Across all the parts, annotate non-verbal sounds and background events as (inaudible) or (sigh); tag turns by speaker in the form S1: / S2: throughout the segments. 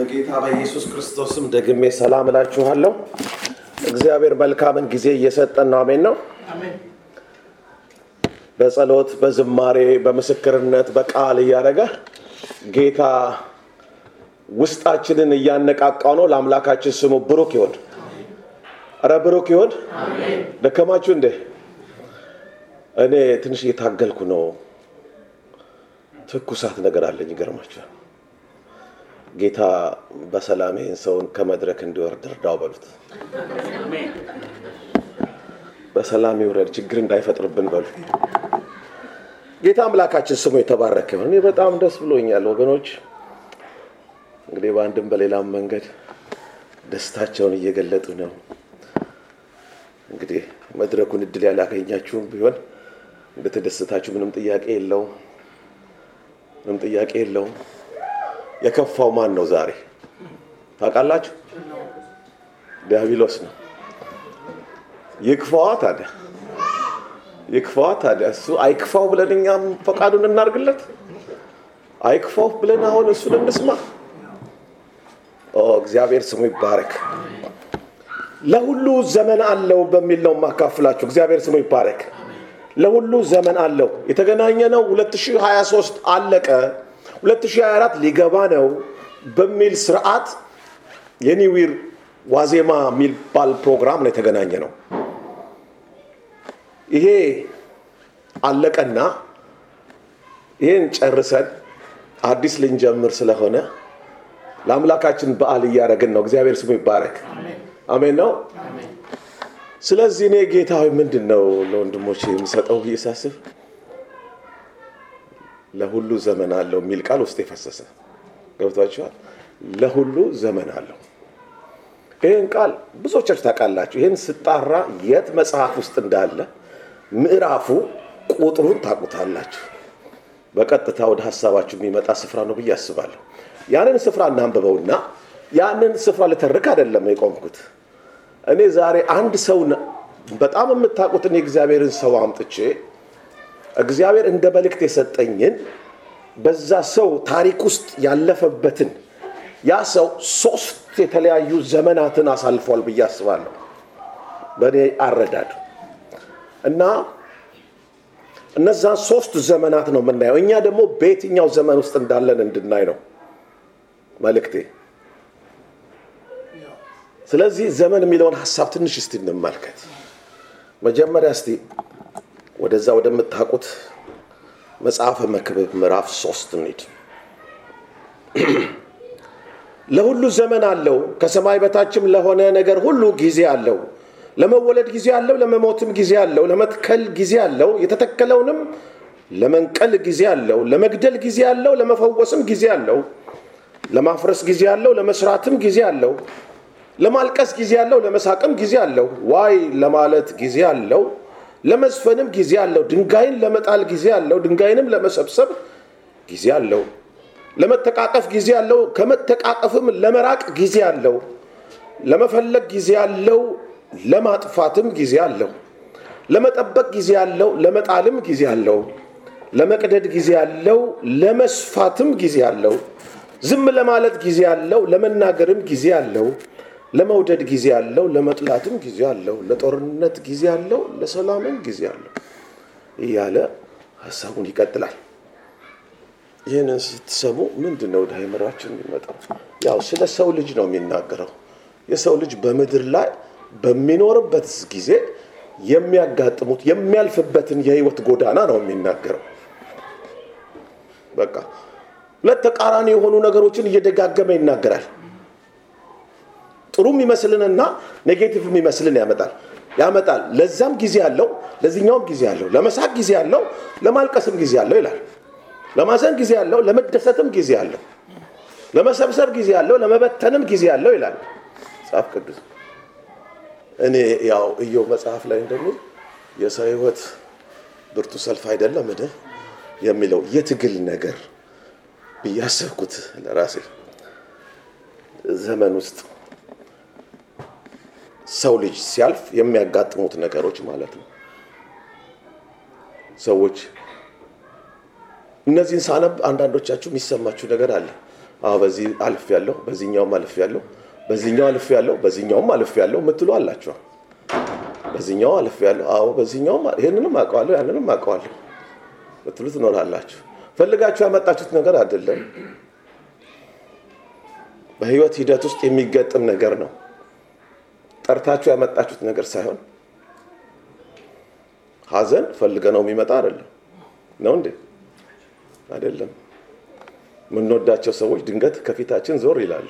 S1: በጌታ በኢየሱስ ክርስቶስም ደግሜ ሰላም እላችኋለሁ። እግዚአብሔር መልካምን ጊዜ እየሰጠን ነው። አሜን ነው። በጸሎት በዝማሬ በምስክርነት በቃል እያደረገ ጌታ ውስጣችንን እያነቃቃው ነው። ለአምላካችን ስሙ ብሩክ ይሆን። ኧረ ብሩክ ይሆን። ደከማችሁ እንዴ? እኔ ትንሽ እየታገልኩ ነው። ትኩሳት ነገር አለኝ። ይገርማችኋል። ጌታ በሰላም ይህን ሰውን ከመድረክ እንዲወርድ እርዳው በሉት። በሰላም ይውረድ፣ ችግር እንዳይፈጥርብን በሉ። ጌታ አምላካችን ስሙ የተባረከ ይሁን። እኔ በጣም ደስ ብሎኛል ወገኖች። እንግዲህ በአንድም በሌላም መንገድ ደስታቸውን እየገለጡ ነው። እንግዲህ መድረኩን እድል ያላገኛችሁም ቢሆን እንደተደሰታችሁ ምንም ጥያቄ የለውም። ምንም ጥያቄ የለውም። የከፋው ማን ነው ዛሬ ታውቃላችሁ? ዲያብሎስ ነው። ይክፋዋ ታዲያ ይክፋዋ ታዲያ እሱ አይክፋው ብለን እኛም ፈቃዱን እናርግለት። አይክፋው ብለን አሁን እሱን እንስማ። እግዚአብሔር ስሙ ይባረክ። ለሁሉ ዘመን አለው በሚል ነው የማካፍላችሁ። እግዚአብሔር ስሙ ይባረክ። ለሁሉ ዘመን አለው። የተገናኘ ነው 2023 አለቀ 2024 ሊገባ ነው በሚል ስርዓት የኒዊር ዋዜማ የሚባል ፕሮግራም ነው የተገናኘ ነው። ይሄ አለቀና ይህን ጨርሰን አዲስ ልንጀምር ስለሆነ ለአምላካችን በዓል እያደረግን ነው። እግዚአብሔር ስሙ ይባረክ። አሜን ነው። ስለዚህ እኔ ጌታዊ ምንድን ነው ለወንድሞች የምሰጠው ብዬ ሳስብ ለሁሉ ዘመን አለው የሚል ቃል ውስጥ የፈሰሰ ገብቷችኋል። ለሁሉ ዘመን አለው። ይህን ቃል ብዙዎቻችሁ ታውቃላችሁ። ይህን ስጣራ የት መጽሐፍ ውስጥ እንዳለ ምዕራፉ ቁጥሩን ታውቁታላችሁ። በቀጥታ ወደ ሀሳባችሁ የሚመጣ ስፍራ ነው ብዬ አስባለሁ። ያንን ስፍራ እናንብበውና ያንን ስፍራ ልተርክ አይደለም የቆምኩት። እኔ ዛሬ አንድ ሰው በጣም የምታውቁትን የእግዚአብሔርን ሰው አምጥቼ እግዚአብሔር እንደ መልእክት የሰጠኝን በዛ ሰው ታሪክ ውስጥ ያለፈበትን ያ ሰው ሶስት የተለያዩ ዘመናትን አሳልፏል ብዬ አስባለሁ በእኔ አረዳድ እና እነዛን ሶስት ዘመናት ነው የምናየው። እኛ ደግሞ በየትኛው ዘመን ውስጥ እንዳለን እንድናይ ነው መልእክቴ። ስለዚህ ዘመን የሚለውን ሀሳብ ትንሽ እስቲ እንመልከት። መጀመሪያ እስቲ ወደዛ ወደምታውቁት መጽሐፈ መክብብ ምዕራፍ ሶስት እንሂድ። ለሁሉ ዘመን አለው፣ ከሰማይ በታችም ለሆነ ነገር ሁሉ ጊዜ አለው። ለመወለድ ጊዜ አለው፣ ለመሞትም ጊዜ አለው። ለመትከል ጊዜ አለው፣ የተተከለውንም ለመንቀል ጊዜ አለው። ለመግደል ጊዜ አለው፣ ለመፈወስም ጊዜ አለው። ለማፍረስ ጊዜ አለው፣ ለመስራትም ጊዜ አለው። ለማልቀስ ጊዜ አለው፣ ለመሳቅም ጊዜ አለው። ዋይ ለማለት ጊዜ አለው፣ ለመዝፈንም ጊዜ አለው። ድንጋይን ለመጣል ጊዜ አለው፣ ድንጋይንም ለመሰብሰብ ጊዜ አለው። ለመተቃቀፍ ጊዜ አለው፣ ከመተቃቀፍም ለመራቅ ጊዜ አለው። ለመፈለግ ጊዜ አለው፣ ለማጥፋትም ጊዜ አለው። ለመጠበቅ ጊዜ አለው፣ ለመጣልም ጊዜ አለው። ለመቅደድ ጊዜ አለው፣ ለመስፋትም ጊዜ አለው። ዝም ለማለት ጊዜ አለው፣ ለመናገርም ጊዜ አለው። ለመውደድ ጊዜ አለው፣ ለመጥላትም ጊዜ አለው። ለጦርነት ጊዜ አለው፣ ለሰላምም ጊዜ አለው እያለ ሀሳቡን ይቀጥላል። ይህንን ስትሰሙ ምንድን ነው ወደ አይምሯችን የሚመጣው? ያው ስለ ሰው ልጅ ነው የሚናገረው። የሰው ልጅ በምድር ላይ በሚኖርበት ጊዜ የሚያጋጥሙት የሚያልፍበትን የህይወት ጎዳና ነው የሚናገረው። በቃ ሁለት ተቃራኒ የሆኑ ነገሮችን እየደጋገመ ይናገራል። ጥሩ የሚመስልንና negative የሚመስልን ያመጣል ያመጣል። ለዛም ጊዜ አለው፣ ለዚህኛውም ጊዜ አለው። ለመሳቅ ጊዜ አለው፣ ለማልቀስም ጊዜ አለው ይላል። ለማዘን ጊዜ አለው፣ ለመደሰትም ጊዜ አለው። ለመሰብሰብ ጊዜ አለው፣ ለመበተንም ጊዜ አለው ይላል መጽሐፍ ቅዱስ። እኔ ያው እየው መጽሐፍ ላይ እንደሚል የሰው ህይወት ብርቱ ሰልፍ አይደለም እ የሚለው የትግል ነገር ብያሰብኩት ለራሴ ዘመን ውስጥ ሰው ልጅ ሲያልፍ የሚያጋጥሙት ነገሮች ማለት ነው። ሰዎች እነዚህን ሳነብ አንዳንዶቻችሁ የሚሰማችሁ ነገር አለ። በዚህ አልፍ ያለሁ በዚህኛውም አልፍ ያለሁ በዚህኛው አልፍ ያለሁ በዚህኛውም አልፍ ያለሁ የምትሉ አላቸው። በዚህኛው አልፍ ያለሁ አዎ በዚህኛውም ይህንንም አውቀዋለሁ ያንንም አውቀዋለሁ ምትሉ ትኖራላችሁ። ፈልጋችሁ ያመጣችሁት ነገር አይደለም። በህይወት ሂደት ውስጥ የሚገጥም ነገር ነው። ጠርታችሁ ያመጣችሁት ነገር ሳይሆን ሀዘን ፈልገ ነው የሚመጣ አይደለም። ነው እንዴ? አይደለም። የምንወዳቸው ሰዎች ድንገት ከፊታችን ዞር ይላሉ።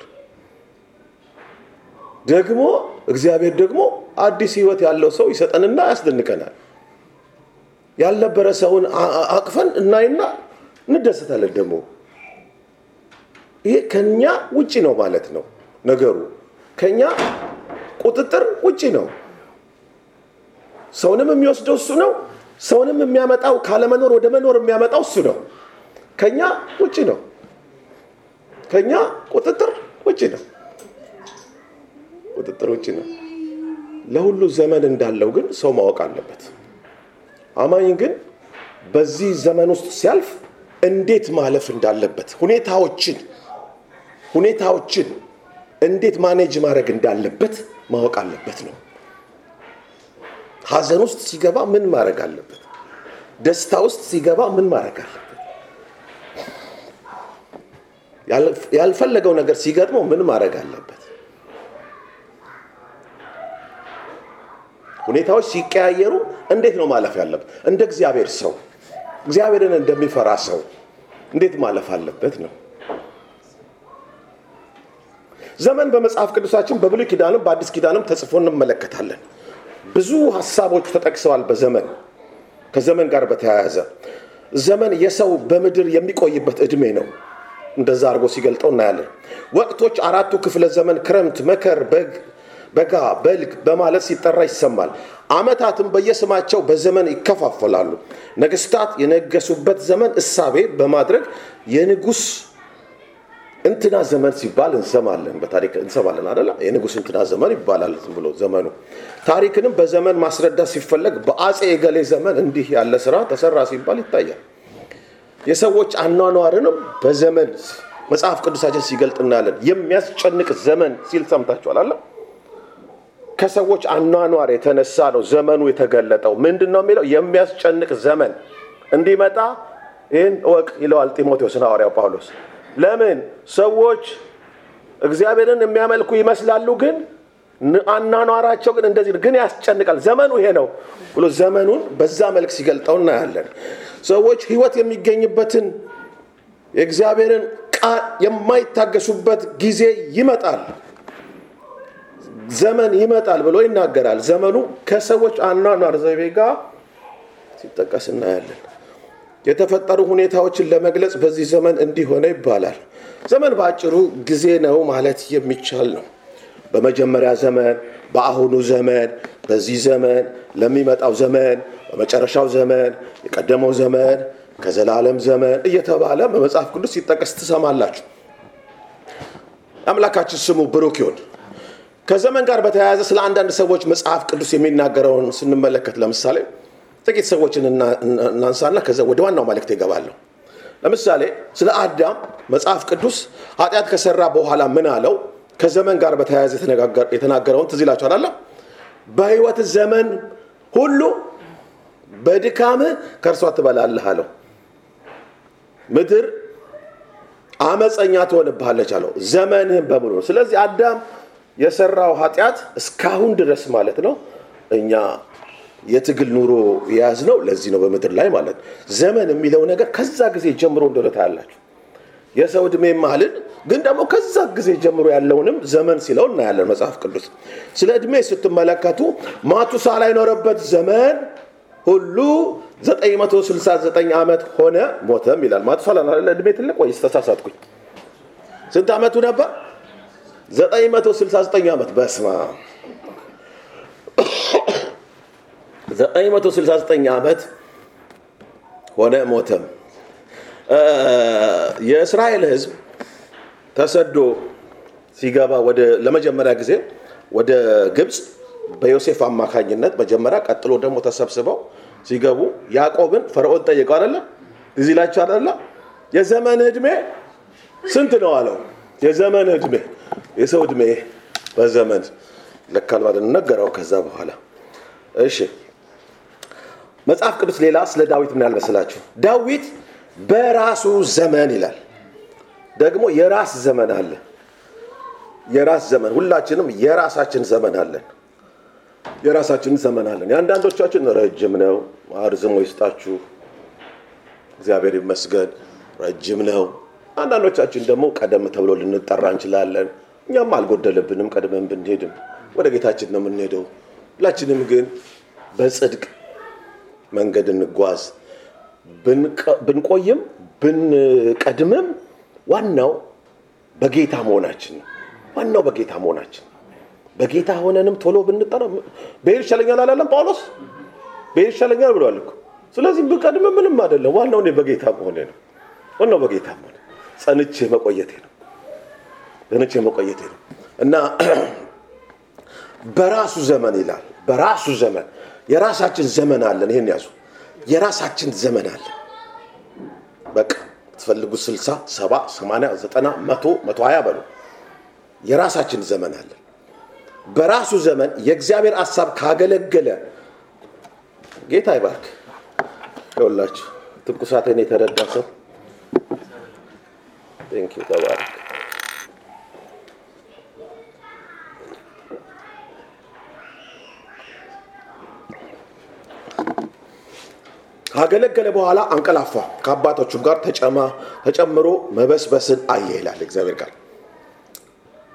S1: ደግሞ እግዚአብሔር ደግሞ አዲስ ህይወት ያለው ሰው ይሰጠንና ያስደንቀናል። ያልነበረ ሰውን አቅፈን እናይና እንደሰታለን። ደግሞ ይሄ ከኛ ውጭ ነው ማለት ነው ነገሩ። ከኛ ቁጥጥር ውጭ ነው። ሰውንም የሚወስደው እሱ ነው። ሰውንም የሚያመጣው ካለመኖር ወደ መኖር የሚያመጣው እሱ ነው። ከኛ ውጭ ነው። ከኛ ቁጥጥር ውጭ ነው። ቁጥጥር ውጭ ነው። ለሁሉ ዘመን እንዳለው ግን ሰው ማወቅ አለበት። አማኝ ግን በዚህ ዘመን ውስጥ ሲያልፍ እንዴት ማለፍ እንዳለበት ሁኔታዎችን ሁኔታዎችን እንዴት ማኔጅ ማድረግ እንዳለበት ማወቅ አለበት ነው። ሀዘን ውስጥ ሲገባ ምን ማድረግ አለበት? ደስታ ውስጥ ሲገባ ምን ማድረግ አለበት? ያልፈለገው ነገር ሲገጥመው ምን ማድረግ አለበት? ሁኔታዎች ሲቀያየሩ እንዴት ነው ማለፍ ያለበት? እንደ እግዚአብሔር ሰው እግዚአብሔርን እንደሚፈራ ሰው እንዴት ማለፍ አለበት ነው። ዘመን በመጽሐፍ ቅዱሳችን በብሉይ ኪዳንም በአዲስ ኪዳንም ተጽፎ እንመለከታለን። ብዙ ሀሳቦች ተጠቅሰዋል። በዘመን ከዘመን ጋር በተያያዘ ዘመን የሰው በምድር የሚቆይበት እድሜ ነው። እንደዛ አድርጎ ሲገልጠው እናያለን። ወቅቶች አራቱ ክፍለ ዘመን ክረምት፣ መከር፣ በግ በጋ፣ በልግ በማለት ሲጠራ ይሰማል። ዓመታትም በየስማቸው በዘመን ይከፋፈላሉ። ነገስታት የነገሱበት ዘመን እሳቤ በማድረግ የንጉስ እንትና ዘመን ሲባል እንሰማለን። በታሪክ እንሰማለን አደለ? የንጉስ እንትና ዘመን ይባላል ብሎ ዘመኑ። ታሪክንም በዘመን ማስረዳት ሲፈለግ በአጼ የገሌ ዘመን እንዲህ ያለ ስራ ተሰራ ሲባል ይታያል። የሰዎች አኗኗርንም በዘመን መጽሐፍ ቅዱሳችን ሲገልጥ እናያለን። የሚያስጨንቅ ዘመን ሲል ሰምታችኋል አለ ከሰዎች አኗኗር የተነሳ ነው ዘመኑ የተገለጠው። ምንድን ነው የሚለው? የሚያስጨንቅ ዘመን እንዲመጣ ይህን እወቅ ይለዋል ጢሞቴዎስን ሐዋርያው ጳውሎስ። ለምን ሰዎች እግዚአብሔርን የሚያመልኩ ይመስላሉ፣ ግን አኗኗራቸው ግን እንደዚህ ግን ያስጨንቃል። ዘመኑ ይሄ ነው ብሎ ዘመኑን በዛ መልክ ሲገልጠው እናያለን። ሰዎች ህይወት የሚገኝበትን የእግዚአብሔርን ቃል የማይታገሱበት ጊዜ ይመጣል ዘመን ይመጣል ብሎ ይናገራል። ዘመኑ ከሰዎች አኗኗር ዘይቤ ጋር ሲጠቀስ እናያለን። የተፈጠሩ ሁኔታዎችን ለመግለጽ በዚህ ዘመን እንዲህ ሆነ ይባላል። ዘመን በአጭሩ ጊዜ ነው ማለት የሚቻል ነው። በመጀመሪያ ዘመን፣ በአሁኑ ዘመን፣ በዚህ ዘመን፣ ለሚመጣው ዘመን፣ በመጨረሻው ዘመን፣ የቀደመው ዘመን፣ ከዘላለም ዘመን እየተባለ በመጽሐፍ ቅዱስ ሲጠቀስ ትሰማላችሁ። አምላካችን ስሙ ብሩክ ይሁን። ከዘመን ጋር በተያያዘ ስለ አንዳንድ ሰዎች መጽሐፍ ቅዱስ የሚናገረውን ስንመለከት ለምሳሌ ጥቂት ሰዎችን እናንሳና ከዛ ወደ ዋናው መልእክት ይገባለሁ። ለምሳሌ ስለ አዳም መጽሐፍ ቅዱስ ኃጢአት ከሰራ በኋላ ምን አለው? ከዘመን ጋር በተያያዘ የተናገረውን ትዝ ይላችኋል አለ በህይወት ዘመን ሁሉ በድካምህ ከእርሷ ትበላለህ አለው። ምድር አመፀኛ ትሆንብሃለች አለው ዘመንህን በሙሉ ስለዚህ አዳም የሰራው ኃጢአት እስካሁን ድረስ ማለት ነው እኛ የትግል ኑሮ የያዝ ነው ለዚህ ነው በምድር ላይ ማለት ዘመን የሚለው ነገር ከዛ ጊዜ ጀምሮ እንደሆነ ታያላችሁ። የሰው ዕድሜ ማልን ግን ደግሞ ከዛ ጊዜ ጀምሮ ያለውንም ዘመን ሲለው እናያለን መጽሐፍ ቅዱስ። ስለ ዕድሜ ስትመለከቱ ማቱሳላ የኖረበት ዘመን ሁሉ 969 ዓመት ሆነ ሞተም ይላል። ማቱሳላ ዕድሜ ትልቅ ወይስ ተሳሳትኩኝ? ስንት ዓመቱ ነበር? 969 ዓመት በስማ 969 ዓመት ሆነ ሞተም። የእስራኤል ሕዝብ ተሰዶ ሲገባ ለመጀመሪያ ጊዜ ወደ ግብፅ በዮሴፍ አማካኝነት መጀመሪያ፣ ቀጥሎ ደግሞ ተሰብስበው ሲገቡ ያዕቆብን ፈርዖን ጠየቀው አደለ? እዚህ ላቸው አደለ? የዘመን ዕድሜ ስንት ነው አለው። የዘመን ዕድሜ የሰው ዕድሜ በዘመን ለካል ማለት ነገረው። ከዛ በኋላ እሺ መጽሐፍ ቅዱስ ሌላ ስለ ዳዊት ምን ያህል መሰላችሁ? ዳዊት በራሱ ዘመን ይላል። ደግሞ የራስ ዘመን አለ። የራስ ዘመን ሁላችንም የራሳችን ዘመን አለን። የራሳችን ዘመን አለን። የአንዳንዶቻችን ረጅም ነው፣ አርዝሞ ይስጣችሁ፣ እግዚአብሔር ይመስገን ረጅም ነው። አንዳንዶቻችን ደግሞ ቀደም ተብሎ ልንጠራ እንችላለን። እኛም አልጎደለብንም፣ ቀድመን ብንሄድም ወደ ጌታችን ነው የምንሄደው። ሁላችንም ግን በጽድቅ መንገድ እንጓዝ። ብንቆይም ብንቀድምም ዋናው በጌታ መሆናችን ዋናው በጌታ መሆናችን በጌታ ሆነንም ቶሎ ብንጠራ ብሄድ ይሻለኛል አላለም ጳውሎስ? ብሄድ ይሻለኛል ብለዋል እኮ። ስለዚህ ብቀድም ምንም አይደለም። ዋናው እኔ በጌታ መሆኔ ነው። ዋናው በጌታ መሆኔ ጸንቼ መቆየቴ ነው። ጸንቼ መቆየቴ ነው እና (clears throat) በራሱ ዘመን ይላል። በራሱ ዘመን የራሳችን ዘመን አለን። ይህን ያዙ። የራሳችን ዘመን አለን። በቃ ስልሳ ሰባ ሰማንያ ዘጠና መቶ መቶ ሀያ በሉ የራሳችን ዘመን አለን። በራሱ ዘመን የእግዚአብሔር ሀሳብ ካገለገለ ጌታ ይባርክ። ይኸውላችሁ ትኩሳትን የተረዳ ሰው thank you ተባረክ። ካገለገለ በኋላ አንቀላፋ፣ ከአባቶቹም ጋር ተጨምሮ መበስበስን አየ ይላል እግዚአብሔር ቃል።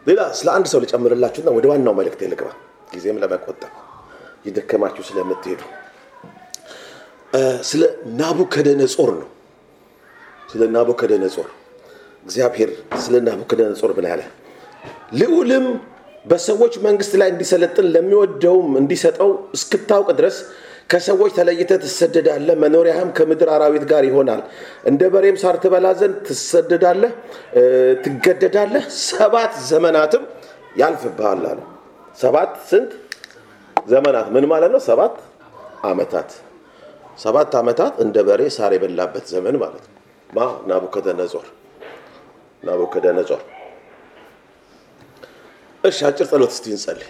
S1: ሌላ ስለ አንድ ሰው ልጨምርላችሁና ወደ ዋናው መልእክት ልግባ፣ ጊዜም ለመቆጠብ ይደከማችሁ ስለምትሄዱ ስለ ናቡከደነጾር ነው። ስለ ናቡከደነጾር እግዚአብሔር ስለ ናቡከደነጾር ምን ያለ ልዑልም በሰዎች መንግስት ላይ እንዲሰለጥን ለሚወደውም እንዲሰጠው እስክታውቅ ድረስ ከሰዎች ተለይተህ ትሰደዳለህ፣ መኖሪያህም ከምድር አራዊት ጋር ይሆናል። እንደ በሬም ሳር ትበላ ዘንድ ትሰደዳለህ፣ ትገደዳለህ። ሰባት ዘመናትም ያልፍብሃል አለ። ሰባት ስንት ዘመናት? ምን ማለት ነው? ሰባት ዓመታት። ሰባት ዓመታት እንደ በሬ ሳር የበላበት ዘመን ማለት ነው። ማ ናቡከደነጾር ናቡከደነጾር። እሺ አጭር ጸሎት እስቲ እንጸልይ።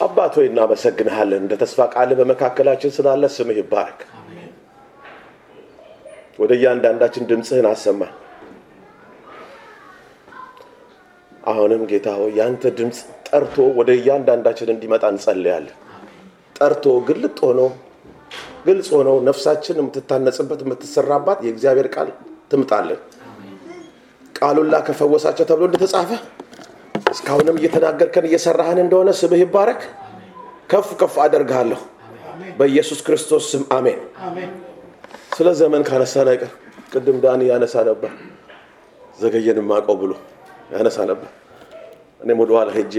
S1: አባት ሆይ እናመሰግንሃለን። እንደ ተስፋ ቃል በመካከላችን ስላለ ስምህ ይባረክ። ወደ እያንዳንዳችን ድምፅህን አሰማን። አሁንም ጌታ ሆይ ያንተ ድምፅ ጠርቶ ወደ እያንዳንዳችን እንዲመጣ እንጸልያለን። ጠርቶ ግልጥ ሆኖ ግልጽ ሆኖ ነፍሳችን የምትታነጽበት የምትሰራባት የእግዚአብሔር ቃል ትምጣለን። ቃሉላ ከፈወሳቸው ተብሎ እንደተጻፈ እስካሁንም እየተናገርከን እየሰራህን እንደሆነ ስምህ ይባረክ። ከፍ ከፍ አደርግሃለሁ በኢየሱስ ክርስቶስ ስም አሜን። ስለ ዘመን ካነሳ ነገር ቅድም ዳኒ ያነሳ ነበር፣ ዘገየን ማቀው ብሎ ያነሳ ነበር። እኔም ወደኋላ ሄጄ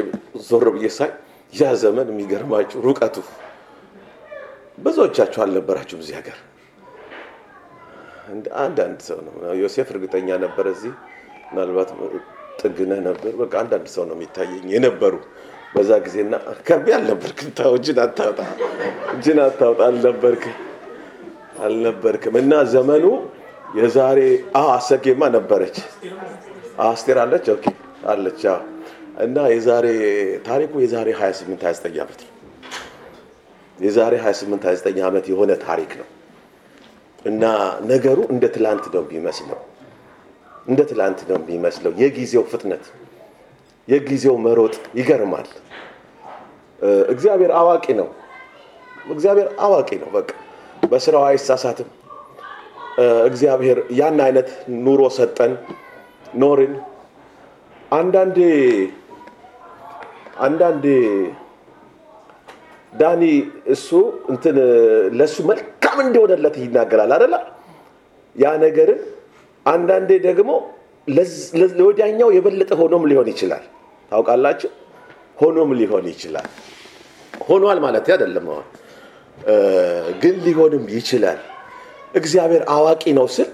S1: ዞር ብዬ ሳይ ያ ዘመን የሚገርማችሁ ሩቀቱ ብዙዎቻችሁ አልነበራችሁም እዚህ ሀገር። አንዳንድ ሰው ነው ዮሴፍ እርግጠኛ ነበር እዚህ ምናልባት ጥግነህ ነበር። በቃ አንዳንድ ሰው ነው የሚታየኝ የነበሩ በዛ ጊዜና ከርቤ አልነበርክም። ተው እጅን አታውጣ፣ እጅን አታውጣ። አልነበርክም አልነበርክም። እና ዘመኑ የዛሬ አሰጌማ ነበረች፣ አስቴር አለች፣ ኦኬ አለች። እና የዛሬ ታሪኩ የዛሬ 28 29 ዓመት ነው። የዛሬ 28 29 ዓመት የሆነ ታሪክ ነው። እና ነገሩ እንደ ትላንት ነው የሚመስለው እንደ ትላንት ነው የሚመስለው። የጊዜው ፍጥነት የጊዜው መሮጥ ይገርማል። እግዚአብሔር አዋቂ ነው። እግዚአብሔር አዋቂ ነው። በቃ በስራው አይሳሳትም። እግዚአብሔር ያን አይነት ኑሮ ሰጠን፣ ኖርን። አንዳንዴ አንዳንዴ ዳኒ እሱ እንትን ለእሱ መልካም እንደሆነለት ይናገራል አደለ? ያ ነገርን አንዳንዴ ደግሞ ለወዲያኛው የበለጠ ሆኖም ሊሆን ይችላል። ታውቃላችሁ፣ ሆኖም ሊሆን ይችላል። ሆኗል ማለት አይደለም፣ ግን ሊሆንም ይችላል። እግዚአብሔር አዋቂ ነው ስል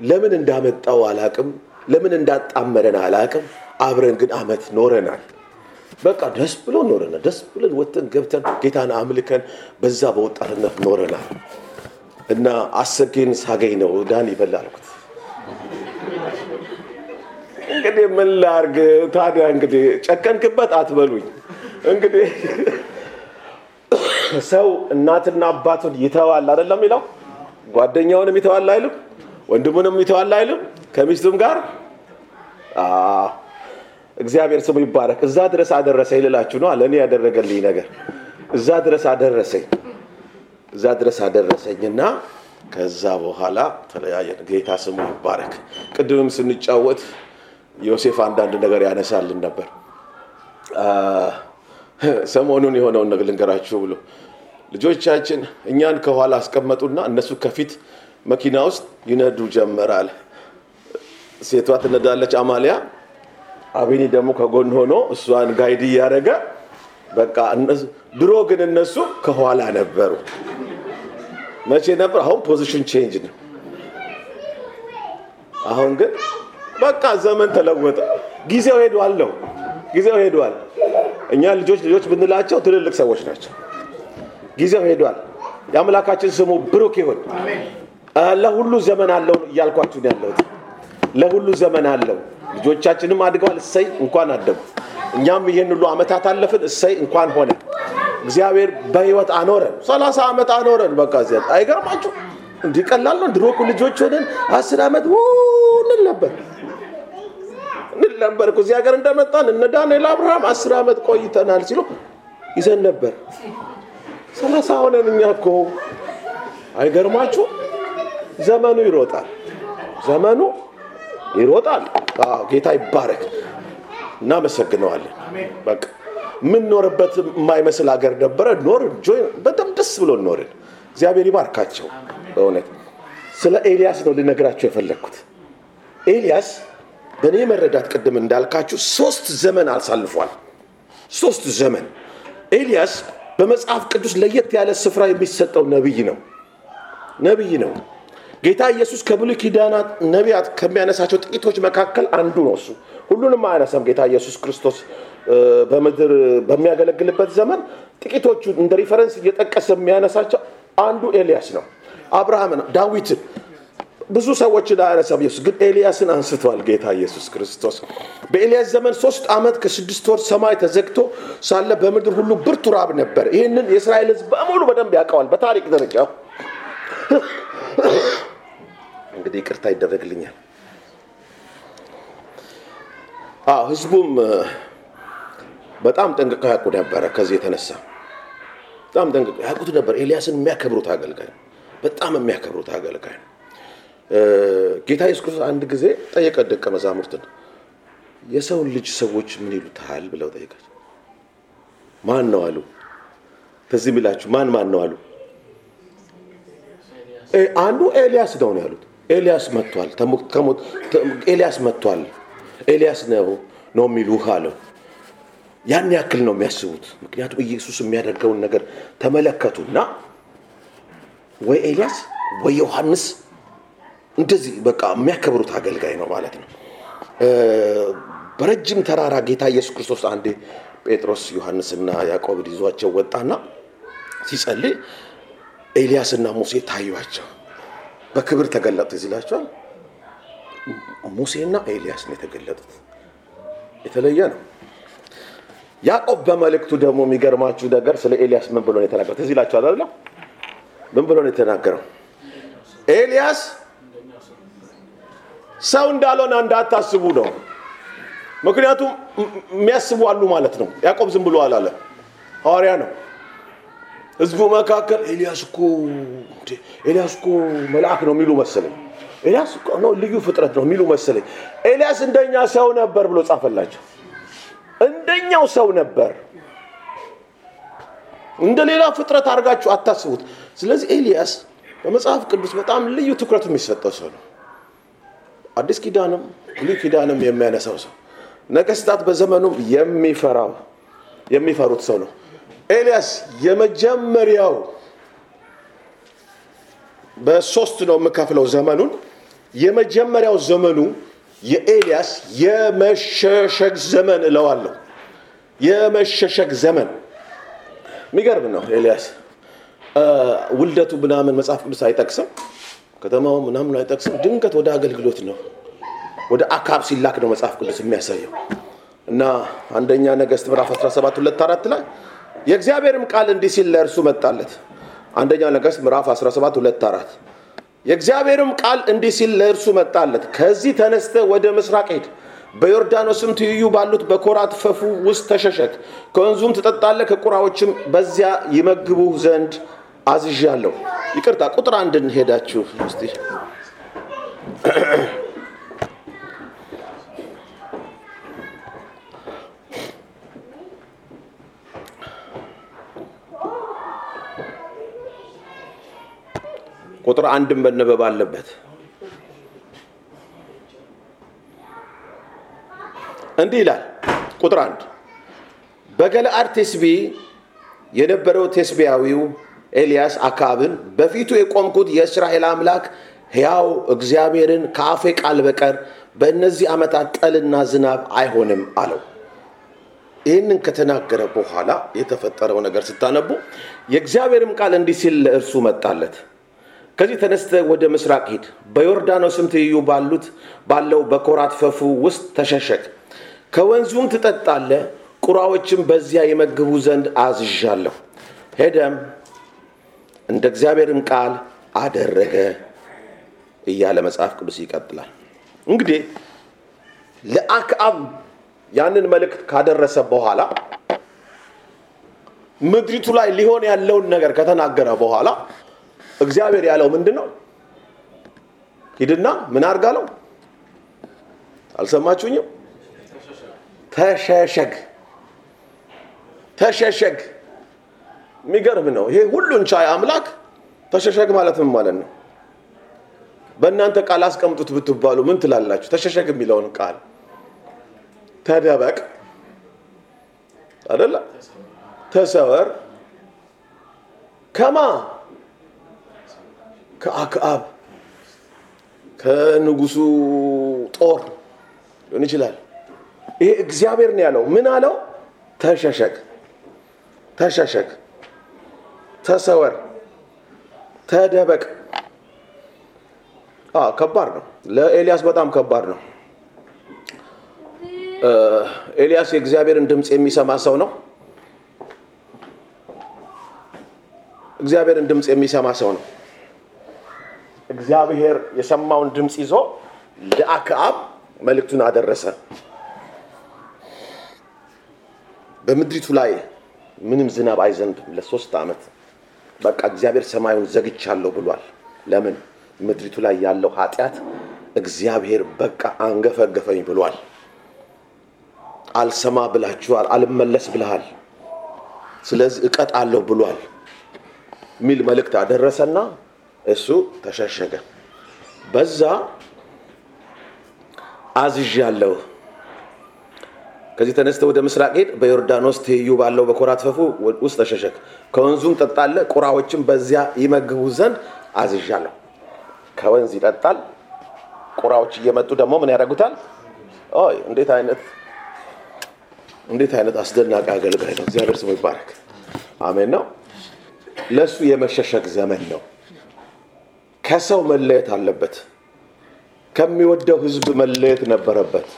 S1: ለምን እንዳመጣው አላቅም፣ ለምን እንዳጣመረን አላቅም። አብረን ግን አመት ኖረናል። በቃ ደስ ብሎ ኖረናል። ደስ ብለን ወጥተን ገብተን ጌታን አምልከን በዛ በወጣትነት ኖረናል። እና አሰጌን ሳገኝ ነው ዳን ይበላ እንግዲህ ምን ላርግ ታዲያ? እንግዲህ ጨከንክበት አትበሉኝ። እንግዲህ ሰው እናትና አባቱን ይተዋል አይደለም የሚለው ጓደኛውንም ይተዋል አይልም? ወንድሙንም ይተዋል አይልም? ከሚስቱም ጋር እግዚአብሔር ስሙ ይባረክ። እዛ ድረስ አደረሰኝ ልላችሁ ነው። ለእኔ ያደረገልኝ ነገር እዛ ድረስ አደረሰኝ፣ እዛ ድረስ አደረሰኝና ከዛ በኋላ ተለያየን። ጌታ ስሙ ይባረክ። ቅድምም ስንጫወት ዮሴፍ አንዳንድ ነገር ያነሳልን ነበር። ሰሞኑን የሆነውን ልንገራችሁ ብሎ ልጆቻችን እኛን ከኋላ አስቀመጡና እነሱ ከፊት መኪና ውስጥ ይነዱ ጀመራል። ሴቷ ትነዳለች አማሊያ፣ አቤኒ ደግሞ ከጎን ሆኖ እሷን guide እያደረገ በቃ ድሮ ግን እነሱ ከኋላ ነበሩ። መቼ ነበር? አሁን position change ነው። አሁን ግን በቃ ዘመን ተለወጠ። ጊዜው ሄዷል ነው ጊዜው ሄዷል። እኛ ልጆች ልጆች ብንላቸው ትልልቅ ሰዎች ናቸው። ጊዜው ሄዷል። የአምላካችን ስሙ ብሩክ ይሁን። ለሁሉ ዘመን አለው እያልኳችሁ ያለሁት። ለሁሉ ዘመን አለው። ልጆቻችንም አድገዋል። እሰይ እንኳን አደጉ። እኛም ይህን ሁሉ ዓመታት አለፍን። እሰይ እንኳን ሆነ። እግዚአብሔር በህይወት አኖረን። ሰላሳ ዓመት አኖረን። በቃ እዚያ አይገርማችሁ? እንዲህ ቀላል ነው። ድሮ እኮ ልጆች ሆነን አስር ዓመት እንል ነበር ነበር እዚህ ሀገር እንደመጣን እነ ዳንኤል አብርሃም አስር ዓመት ቆይተናል ሲሉ ይዘን ነበር። ሰላሳ ሆነን እኛ እኮ አይገርማችሁ? ዘመኑ ይሮጣል። ዘመኑ ይሮጣል። ጌታ ይባረክ። እናመሰግነዋለን። በቃ የምንኖርበት የማይመስል ሀገር ነበረ። ኖር በጣም ደስ ብሎ ኖርን። እግዚአብሔር ይባርካቸው። በእውነት ስለ ኤልያስ ነው ልነግራቸው የፈለግኩት። ኤልያስ በእኔ መረዳት ቅድም እንዳልካችሁ ሶስት ዘመን አሳልፏል። ሶስት ዘመን ኤልያስ በመጽሐፍ ቅዱስ ለየት ያለ ስፍራ የሚሰጠው ነቢይ ነው። ነቢይ ነው። ጌታ ኢየሱስ ከብሉይ ኪዳናት ነቢያት ከሚያነሳቸው ጥቂቶች መካከል አንዱ ነው። እሱ ሁሉንም አያነሳም። ጌታ ኢየሱስ ክርስቶስ በምድር በሚያገለግልበት ዘመን ጥቂቶቹ እንደ reference እየጠቀሰ የሚያነሳቸው አንዱ ኤልያስ ነው። አብርሃምን፣ ዳዊትን ብዙ ሰዎችን አያነሳም። ኢየሱስ ግን ኤልያስን አንስቷል። ጌታ ኢየሱስ ክርስቶስ በኤልያስ ዘመን ሶስት ዓመት ከስድስት ወር ሰማይ ተዘግቶ ሳለ በምድር ሁሉ ብርቱ ራብ ነበር። ይህንን የእስራኤል ሕዝብ በሙሉ በደንብ ያውቀዋል። በታሪክ ደረጃ እንግዲህ ይቅርታ ይደረግልኛል። ህዝቡም በጣም ጠንቅቀው ያውቁ ነበረ። ከዚህ የተነሳ በጣም ጠንቅቀው ያውቁት ነበር። ኤልያስን የሚያከብሩት አገልጋይ፣ በጣም የሚያከብሩት አገልጋይ ነው። ጌታ ኢየሱስ ክርስቶስ አንድ ጊዜ ጠየቀ ደቀ መዛሙርትን፣ የሰውን ልጅ ሰዎች ምን ይሉታል ብለው ጠየቃቸው። ማን ነው አሉ። ትዝ የሚላችሁ ማን ማን ነው አሉ። አንዱ ኤልያስ ነው ነው ያሉት። ኤልያስ መጥቷል፣ ኤልያስ መጥቷል፣ ኤልያስ ነው ነው የሚሉህ አለው። ያን ያክል ነው የሚያስቡት። ምክንያቱም ኢየሱስ የሚያደርገውን ነገር ተመለከቱና ወይ ኤልያስ ወይ ዮሐንስ እንደዚህ በቃ የሚያከብሩት አገልጋይ ነው ማለት ነው። በረጅም ተራራ ጌታ ኢየሱስ ክርስቶስ አንዴ ጴጥሮስ ዮሐንስና ያዕቆብን ይዟቸው ወጣና ሲጸልይ ኤልያስና ሙሴ ታዩቸው፣ በክብር ተገለጡ ይላቸዋል። ሙሴና ኤልያስ ነው የተገለጡት። የተለየ ነው። ያዕቆብ በመልእክቱ ደግሞ የሚገርማችሁ ነገር ስለ ኤልያስ ምን ብሎ ነው የተናገረው? ትዝ ይላችኋል አይደለ? ምን ብሎ ነው የተናገረው? ኤልያስ ሰው እንዳልሆነ እንዳታስቡ ነው። ምክንያቱም የሚያስቡ አሉ ማለት ነው። ያዕቆብ ዝም ብሎ አላለ፣ ሐዋርያ ነው። ህዝቡ መካከል ኤልያስ እኮ ኤልያስ እኮ መልአክ ነው የሚሉ መሰለኝ። ኤልያስ ነው ልዩ ፍጥረት ነው የሚሉ መሰለኝ። ኤልያስ እንደኛ ሰው ነበር ብሎ ጻፈላቸው። እንደኛው ሰው ነበር። እንደ ሌላ ፍጥረት አድርጋችሁ አታስቡት። ስለዚህ ኤልያስ በመጽሐፍ ቅዱስ በጣም ልዩ ትኩረት የሚሰጠው ሰው ነው። አዲስ ኪዳንም ብሉይ ኪዳንም የሚያነሳው ሰው፣ ነገስታት በዘመኑም የሚፈራው የሚፈሩት ሰው ነው። ኤልያስ የመጀመሪያው በሶስት ነው የምከፍለው ዘመኑን። የመጀመሪያው ዘመኑ የኤልያስ የመሸሸግ ዘመን እለዋለሁ። የመሸሸግ ዘመን የሚገርም ነው። ኤልያስ ውልደቱ ምናምን መጽሐፍ ቅዱስ አይጠቅስም፣ ከተማው ምናምን አይጠቅስም። ድንገት ወደ አገልግሎት ነው ወደ አካብ ሲላክ ነው መጽሐፍ ቅዱስ የሚያሳየው እና አንደኛ ነገሥት ምዕራፍ 17 ሁለት አራት ላይ የእግዚአብሔርም ቃል እንዲህ ሲል ለእርሱ መጣለት። አንደኛ ነገሥት ምዕራፍ 17 ሁለት አራት የእግዚአብሔርም ቃል እንዲህ ሲል ለእርሱ መጣለት፣ ከዚህ ተነስተ ወደ ምስራቅ ሄድ፣ በዮርዳኖስም ትይዩ ባሉት በኮራት ፈፉ ውስጥ ተሸሸግ፣ ከወንዙም ትጠጣለህ፣ ከቁራዎችም በዚያ ይመግቡህ ዘንድ አዝዣለሁ። ይቅርታ ቁጥር አንድን ሄዳችሁ እስቲ ቁጥር አንድን መነበብ አለበት። እንዲህ ይላል ቁጥር አንድ በገለአድ ቴስቢ የነበረው ቴስቢያዊው ኤልያስ አካብን በፊቱ የቆምኩት የእስራኤል አምላክ ሕያው እግዚአብሔርን ከአፌ ቃል በቀር በእነዚህ ዓመታት ጠልና ዝናብ አይሆንም አለው። ይህንን ከተናገረ በኋላ የተፈጠረው ነገር ስታነቡ የእግዚአብሔርም ቃል እንዲህ ሲል ለእርሱ መጣለት ከዚህ ተነስተ ወደ ምስራቅ ሂድ፣ በዮርዳኖስም ትይዩ ባሉት ባለው በኮራት ፈፉ ውስጥ ተሸሸግ፣ ከወንዙም ትጠጣለህ፣ ቁራዎችም በዚያ ይመግቡ ዘንድ አዝዣለሁ። ሄደም እንደ እግዚአብሔርም ቃል አደረገ እያለ መጽሐፍ ቅዱስ ይቀጥላል። እንግዲህ ለአክዓብ ያንን መልእክት ካደረሰ በኋላ ምድሪቱ ላይ ሊሆን ያለውን ነገር ከተናገረ በኋላ እግዚአብሔር ያለው ምንድን ነው? ሂድና ምን አድርጋለው? አልሰማችሁኝም? ተሸሸግ፣ ተሸሸግ። የሚገርም ነው። ይሄ ሁሉን ቻይ አምላክ ተሸሸግ ማለት ምን ማለት ነው? በእናንተ ቃል አስቀምጡት ብትባሉ ምን ትላላችሁ? ተሸሸግ የሚለውን ቃል ተደበቅ አደለ? ተሰወር ከማ ከአክዓብ ከንጉሱ ጦር ሊሆን ይችላል። ይሄ እግዚአብሔር ነው ያለው። ምን አለው? ተሸሸግ፣ ተሸሸግ፣ ተሰወር፣ ተደበቅ። ከባድ ነው። ለኤልያስ በጣም ከባድ ነው። ኤልያስ የእግዚአብሔርን ድምፅ የሚሰማ ሰው ነው። እግዚአብሔርን ድምፅ የሚሰማ ሰው ነው። እግዚአብሔር የሰማውን ድምፅ ይዞ ለአክዓብ መልእክቱን አደረሰ። በምድሪቱ ላይ ምንም ዝናብ አይዘንብም ለሶስት ዓመት። በቃ እግዚአብሔር ሰማዩን ዘግቻለሁ ብሏል። ለምን? ምድሪቱ ላይ ያለው ኃጢአት እግዚአብሔር በቃ አንገፈገፈኝ ብሏል። አልሰማ ብላችኋል፣ አልመለስ ብልሃል፣ ስለዚህ እቀጣለሁ ብሏል የሚል መልእክት አደረሰና እሱ ተሸሸገ። በዛ አዝዣለሁ። ከዚህ ተነስተ ወደ ምስራቅ ሄድ፣ በዮርዳኖስ ትይዩ ባለው በኮራት ፈፉ ውስጥ ተሸሸግ፣ ከወንዙም ጠጣለ፣ ቁራዎችም በዚያ ይመግቡ ዘንድ አዝዣለሁ። ከወንዝ ይጠጣል፣ ቁራዎች እየመጡ ደግሞ ምን ያደርጉታል? እንዴት አይነት እንዴት አይነት አስደናቂ አገልጋይ ነው! እግዚአብሔር ስሙ ይባረክ። አሜን ነው። ለእሱ የመሸሸግ ዘመን ነው። ከሰው መለየት አለበት። ከሚወደው ሕዝብ መለየት ነበረበት።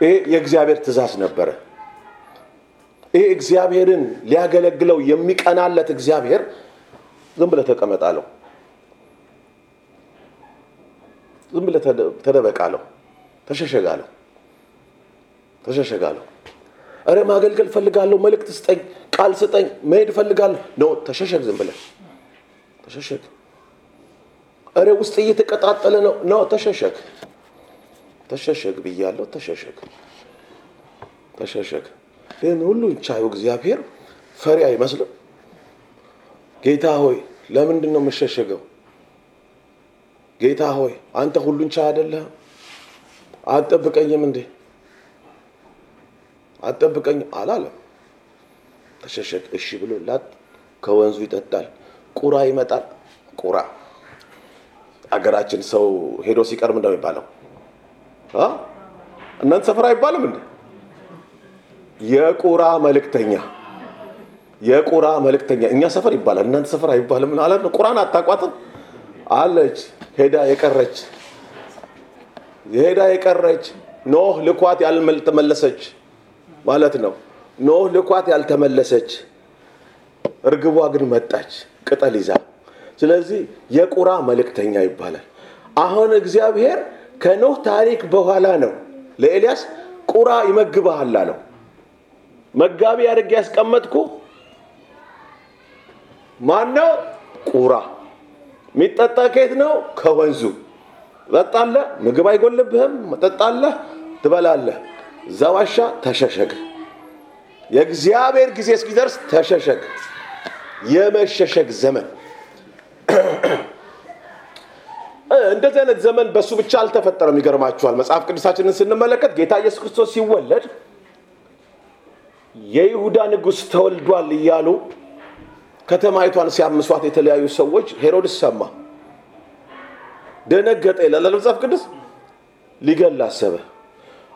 S1: ይሄ የእግዚአብሔር ትእዛዝ ነበረ። ይሄ እግዚአብሔርን ሊያገለግለው የሚቀናለት እግዚአብሔር ዝም ብለህ ተቀመጣለሁ፣ ዝም ብለህ ተደበቃለሁ፣ ተሸሸጋለሁ፣ ተሸሸጋለሁ። እረ ማገልገል ፈልጋለሁ፣ መልእክት ስጠኝ፣ ቃል ስጠኝ፣ መሄድ ፈልጋለሁ። no ተሸሸግ፣ ዝም ብለህ ተሸሸግ። እረ ውስጥ እየተቀጣጠለ ነው። no ተሸሸግ፣ ተሸሸግ ብያለሁ። ተሸሸግ፣ ተሸሸግ። ይህን ሁሉ ቻዩ እግዚአብሔር ፈሪ አይመስልም። ጌታ ሆይ ለምንድን ነው የምሸሸገው? ጌታ ሆይ አንተ ሁሉን ቻይ አይደለህም? አትጠብቀኝም እንዴ? አትጠብቀኝም አላለም። ተሸሸግ። እሺ ብሎ ላጥ ከወንዙ ይጠጣል። ቁራ ይመጣል። ቁራ አገራችን ሰው ሄዶ ሲቀር ምንድን ነው የሚባለው? እናንተ ሰፈር አይባልም እንዴ? የቁራ መልእክተኛ የቁራ መልእክተኛ እኛ ሰፈር ይባላል፣ እናንተ ሰፈር አይባልም አለ። ቁራን አታቋትም አለች ሄዳ የቀረች የሄዳ የቀረች ኖህ ልኳት ያልተመለሰች ማለት ነው። ኖህ ልኳት ያልተመለሰች እርግቧ ግን መጣች ቅጠል ይዛ። ስለዚህ የቁራ መልእክተኛ ይባላል። አሁን እግዚአብሔር ከኖህ ታሪክ በኋላ ነው ለኤልያስ ቁራ ይመግብሃል አለው። መጋቢ አድርጌ ያስቀመጥኩ ማን ነው? ቁራ። የሚጠጣ ከየት ነው? ከወንዙ ትጠጣለህ፣ ምግብ አይጎልብህም፣ መጠጣለህ፣ ትበላለህ። እዛ ተሸሸግ። የእግዚአብሔር ጊዜ እስኪደርስ ተሸሸግ። የመሸሸግ ዘመን እንደዚህ አይነት ዘመን በእሱ ብቻ አልተፈጠረም። ይገርማችኋል። መጽሐፍ ቅዱሳችንን ስንመለከት ጌታ ኢየሱስ ክርስቶስ ሲወለድ የይሁዳ ንጉሥ ተወልዷል እያሉ ከተማይቷን ሲያምሷት የተለያዩ ሰዎች ሄሮድስ ሰማ፣ ደነገጠ ይላል መጽሐፍ ቅዱስ። ሊገል አሰበ።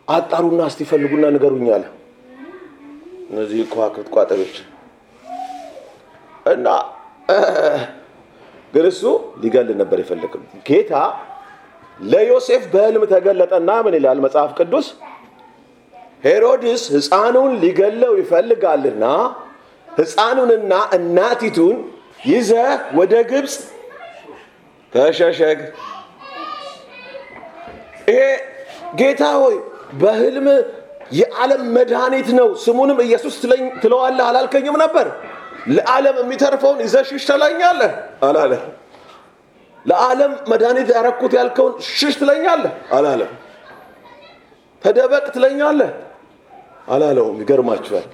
S1: አጣሩና እስቲ ፈልጉና ንገሩኝ አለ። እነዚህ ከዋክብት ቋጠሮች እና ግን እሱ ሊገል ነበር የፈለግም። ጌታ ለዮሴፍ በሕልም ተገለጠና ምን ይላል መጽሐፍ ቅዱስ? ሄሮድስ ሕፃኑን ሊገለው ይፈልጋልና ሕፃኑንና እናቲቱን ይዘህ ወደ ግብፅ ተሸሸግ። ይሄ ጌታ ሆይ በሕልም የዓለም መድኃኒት ነው፣ ስሙንም ኢየሱስ ትለዋለህ አላልከኝም ነበር? ለዓለም የሚተርፈውን ይዘህ ሽሽ ትለኛለህ አላለም። ለዓለም መድኃኒት ያረኩት ያልከውን ሽሽ ትለኛለህ አላለም። ተደበቅ ትለኛለህ አላለውም። ይገርማችኋል።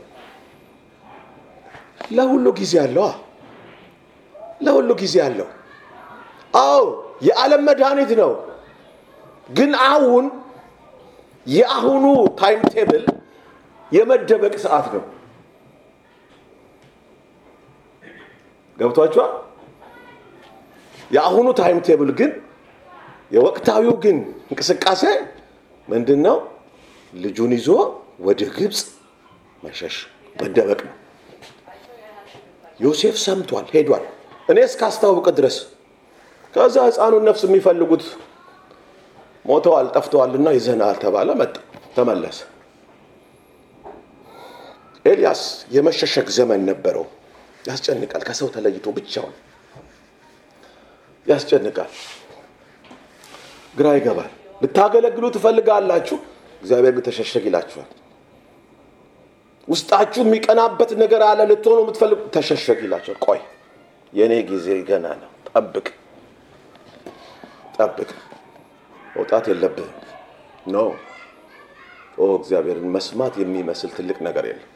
S1: ለሁሉ ጊዜ አለው። ለሁሉ ጊዜ አለው። አዎ የዓለም መድኃኒት ነው። ግን አሁን የአሁኑ time table የመደበቅ ሰዓት ነው። ገብቷችኋል? የአሁኑ time table ግን የወቅታዊው ግን እንቅስቃሴ ምንድን ነው? ልጁን ይዞ ወደ ግብፅ መሸሽ መደበቅ ነው። ዮሴፍ ሰምቷል፣ ሄዷል። እኔ እስካስታውቅ ድረስ ከዛ ሕፃኑን ነፍስ የሚፈልጉት ሞተዋል፣ ጠፍተዋልና ይዘናል ተባለ። መጣ፣ ተመለሰ። ኤልያስ የመሸሸግ ዘመን ነበረው። ያስጨንቃል። ከሰው ተለይቶ ብቻውን ያስጨንቃል፣ ግራ ይገባል። ልታገለግሉ ትፈልጋላችሁ፣ እግዚአብሔር ግን ተሸሸግ ይላችኋል። ውስጣችሁ የሚቀናበት ነገር አለ፣ ልትሆኑ የምትፈልጉ ተሸሸግ ይላችኋል። ቆይ የእኔ ጊዜ ገና ነው፣ ጠብቅ ጠብቅ፣ መውጣት የለብህም ኖ ኦ እግዚአብሔርን መስማት የሚመስል ትልቅ ነገር የለም።